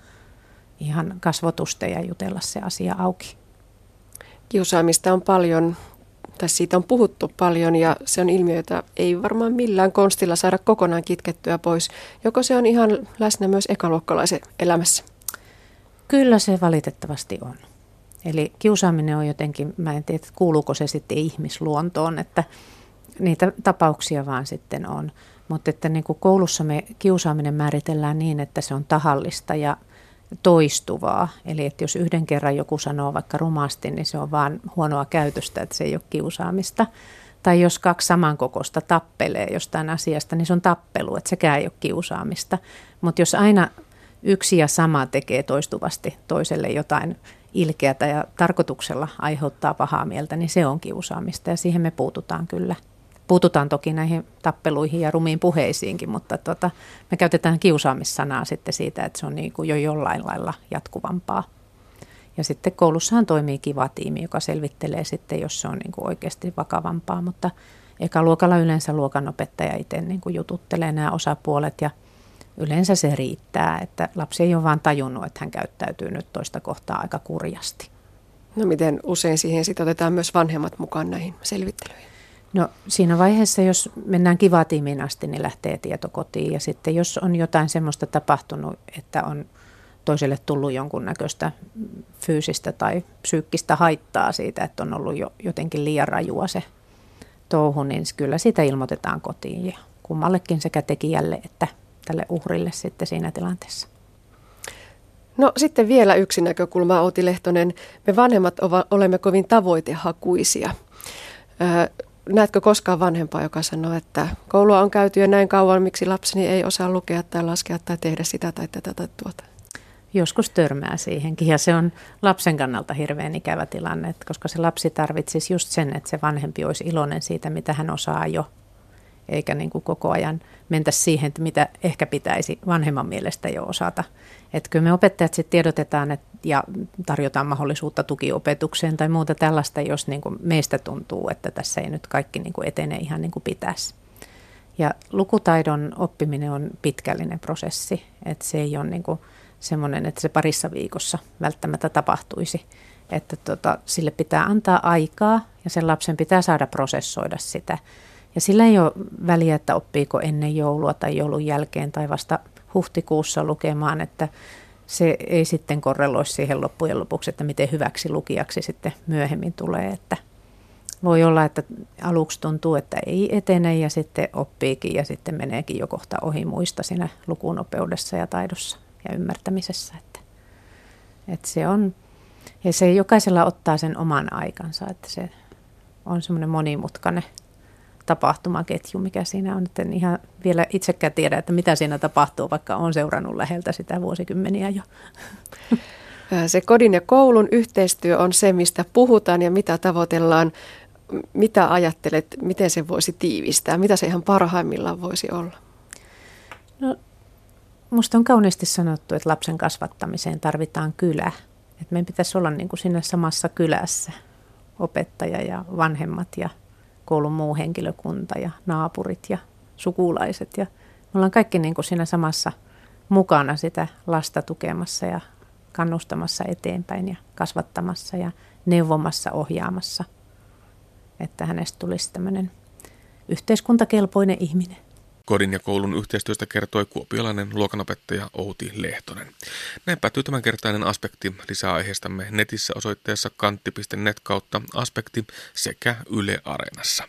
ihan kasvotusta ja jutella se asia auki. Kiusaamista on paljon tai siitä on puhuttu paljon ja se on ilmiö, jota ei varmaan millään konstilla saada kokonaan kitkettyä pois. Joko se on ihan läsnä myös ekaluokkalaisen elämässä? Kyllä se valitettavasti on. Eli kiusaaminen on jotenkin, mä en tiedä, kuuluuko se sitten ihmisluontoon, että niitä tapauksia vaan sitten on. Mutta että niin kuin koulussa me kiusaaminen määritellään niin, että se on tahallista ja toistuvaa. Eli että jos yhden kerran joku sanoo vaikka rumasti, niin se on vaan huonoa käytöstä, että se ei ole kiusaamista. Tai jos kaksi samankokoista tappelee jostain asiasta, niin se on tappelu, että sekään ei ole kiusaamista. Mutta jos aina yksi ja sama tekee toistuvasti toiselle jotain ilkeätä ja tarkoituksella aiheuttaa pahaa mieltä, niin se on kiusaamista ja siihen me puututaan kyllä – Puututaan toki näihin tappeluihin ja rumiin puheisiinkin, mutta tota, me käytetään kiusaamissanaa sitten siitä, että se on niin kuin jo jollain lailla jatkuvampaa. Ja sitten koulussahan toimii kiva tiimi, joka selvittelee sitten, jos se on niin kuin oikeasti vakavampaa, mutta eka luokalla yleensä luokanopettaja itse niin kuin jututtelee nämä osapuolet ja yleensä se riittää, että lapsi ei ole vaan tajunnut, että hän käyttäytyy nyt toista kohtaa aika kurjasti. No miten usein siihen sitten otetaan myös vanhemmat mukaan näihin selvittelyihin? No siinä vaiheessa, jos mennään kivatiimiin asti, niin lähtee tieto kotiin. Ja sitten jos on jotain semmoista tapahtunut, että on toiselle tullut jonkunnäköistä fyysistä tai psyykkistä haittaa siitä, että on ollut jo jotenkin liian rajua se touhu, niin kyllä sitä ilmoitetaan kotiin ja kummallekin sekä tekijälle että tälle uhrille sitten siinä tilanteessa. No sitten vielä yksi näkökulma, Outi Lehtonen. Me vanhemmat olemme kovin tavoitehakuisia näetkö koskaan vanhempaa, joka sanoo, että koulua on käyty jo näin kauan, miksi lapseni ei osaa lukea tai laskea tai tehdä sitä tai tätä tai tuota? Joskus törmää siihenkin ja se on lapsen kannalta hirveän ikävä tilanne, koska se lapsi tarvitsisi just sen, että se vanhempi olisi iloinen siitä, mitä hän osaa jo, eikä niin kuin koko ajan mentä siihen, että mitä ehkä pitäisi vanhemman mielestä jo osata. Että kyllä me opettajat sitten tiedotetaan että, ja tarjotaan mahdollisuutta tukiopetukseen tai muuta tällaista, jos niin kuin meistä tuntuu, että tässä ei nyt kaikki niin kuin etene ihan niin kuin pitäisi. Ja lukutaidon oppiminen on pitkällinen prosessi, että se ei ole niin kuin semmoinen, että se parissa viikossa välttämättä tapahtuisi. Että tota, sille pitää antaa aikaa ja sen lapsen pitää saada prosessoida sitä. Ja sillä ei ole väliä, että oppiiko ennen joulua tai joulun jälkeen tai vasta huhtikuussa lukemaan, että se ei sitten korreloi siihen loppujen lopuksi, että miten hyväksi lukijaksi sitten myöhemmin tulee. Että voi olla, että aluksi tuntuu, että ei etene ja sitten oppiikin ja sitten meneekin jo kohta ohi muista siinä lukunopeudessa ja taidossa ja ymmärtämisessä. Että, että se on, ja se jokaisella ottaa sen oman aikansa, että se on semmoinen monimutkainen tapahtumaketju, mikä siinä on. En ihan vielä itsekään tiedä, että mitä siinä tapahtuu, vaikka on seurannut läheltä sitä vuosikymmeniä jo. Se kodin ja koulun yhteistyö on se, mistä puhutaan ja mitä tavoitellaan. Mitä ajattelet, miten se voisi tiivistää? Mitä se ihan parhaimmillaan voisi olla? No, musta on kauniisti sanottu, että lapsen kasvattamiseen tarvitaan kylä. Että meidän pitäisi olla niin kuin siinä samassa kylässä, opettaja ja vanhemmat ja koulun muu henkilökunta ja naapurit ja sukulaiset. Ja me ollaan kaikki niin kuin siinä samassa mukana sitä lasta tukemassa ja kannustamassa eteenpäin ja kasvattamassa ja neuvomassa, ohjaamassa, että hänestä tulisi tämmöinen yhteiskuntakelpoinen ihminen. Kodin ja koulun yhteistyöstä kertoi kuopiolainen luokanopettaja Outi Lehtonen. Näin päättyy tämänkertainen aspekti. Lisää aiheestamme netissä osoitteessa kantti.net kautta aspekti sekä Yle Areenassa.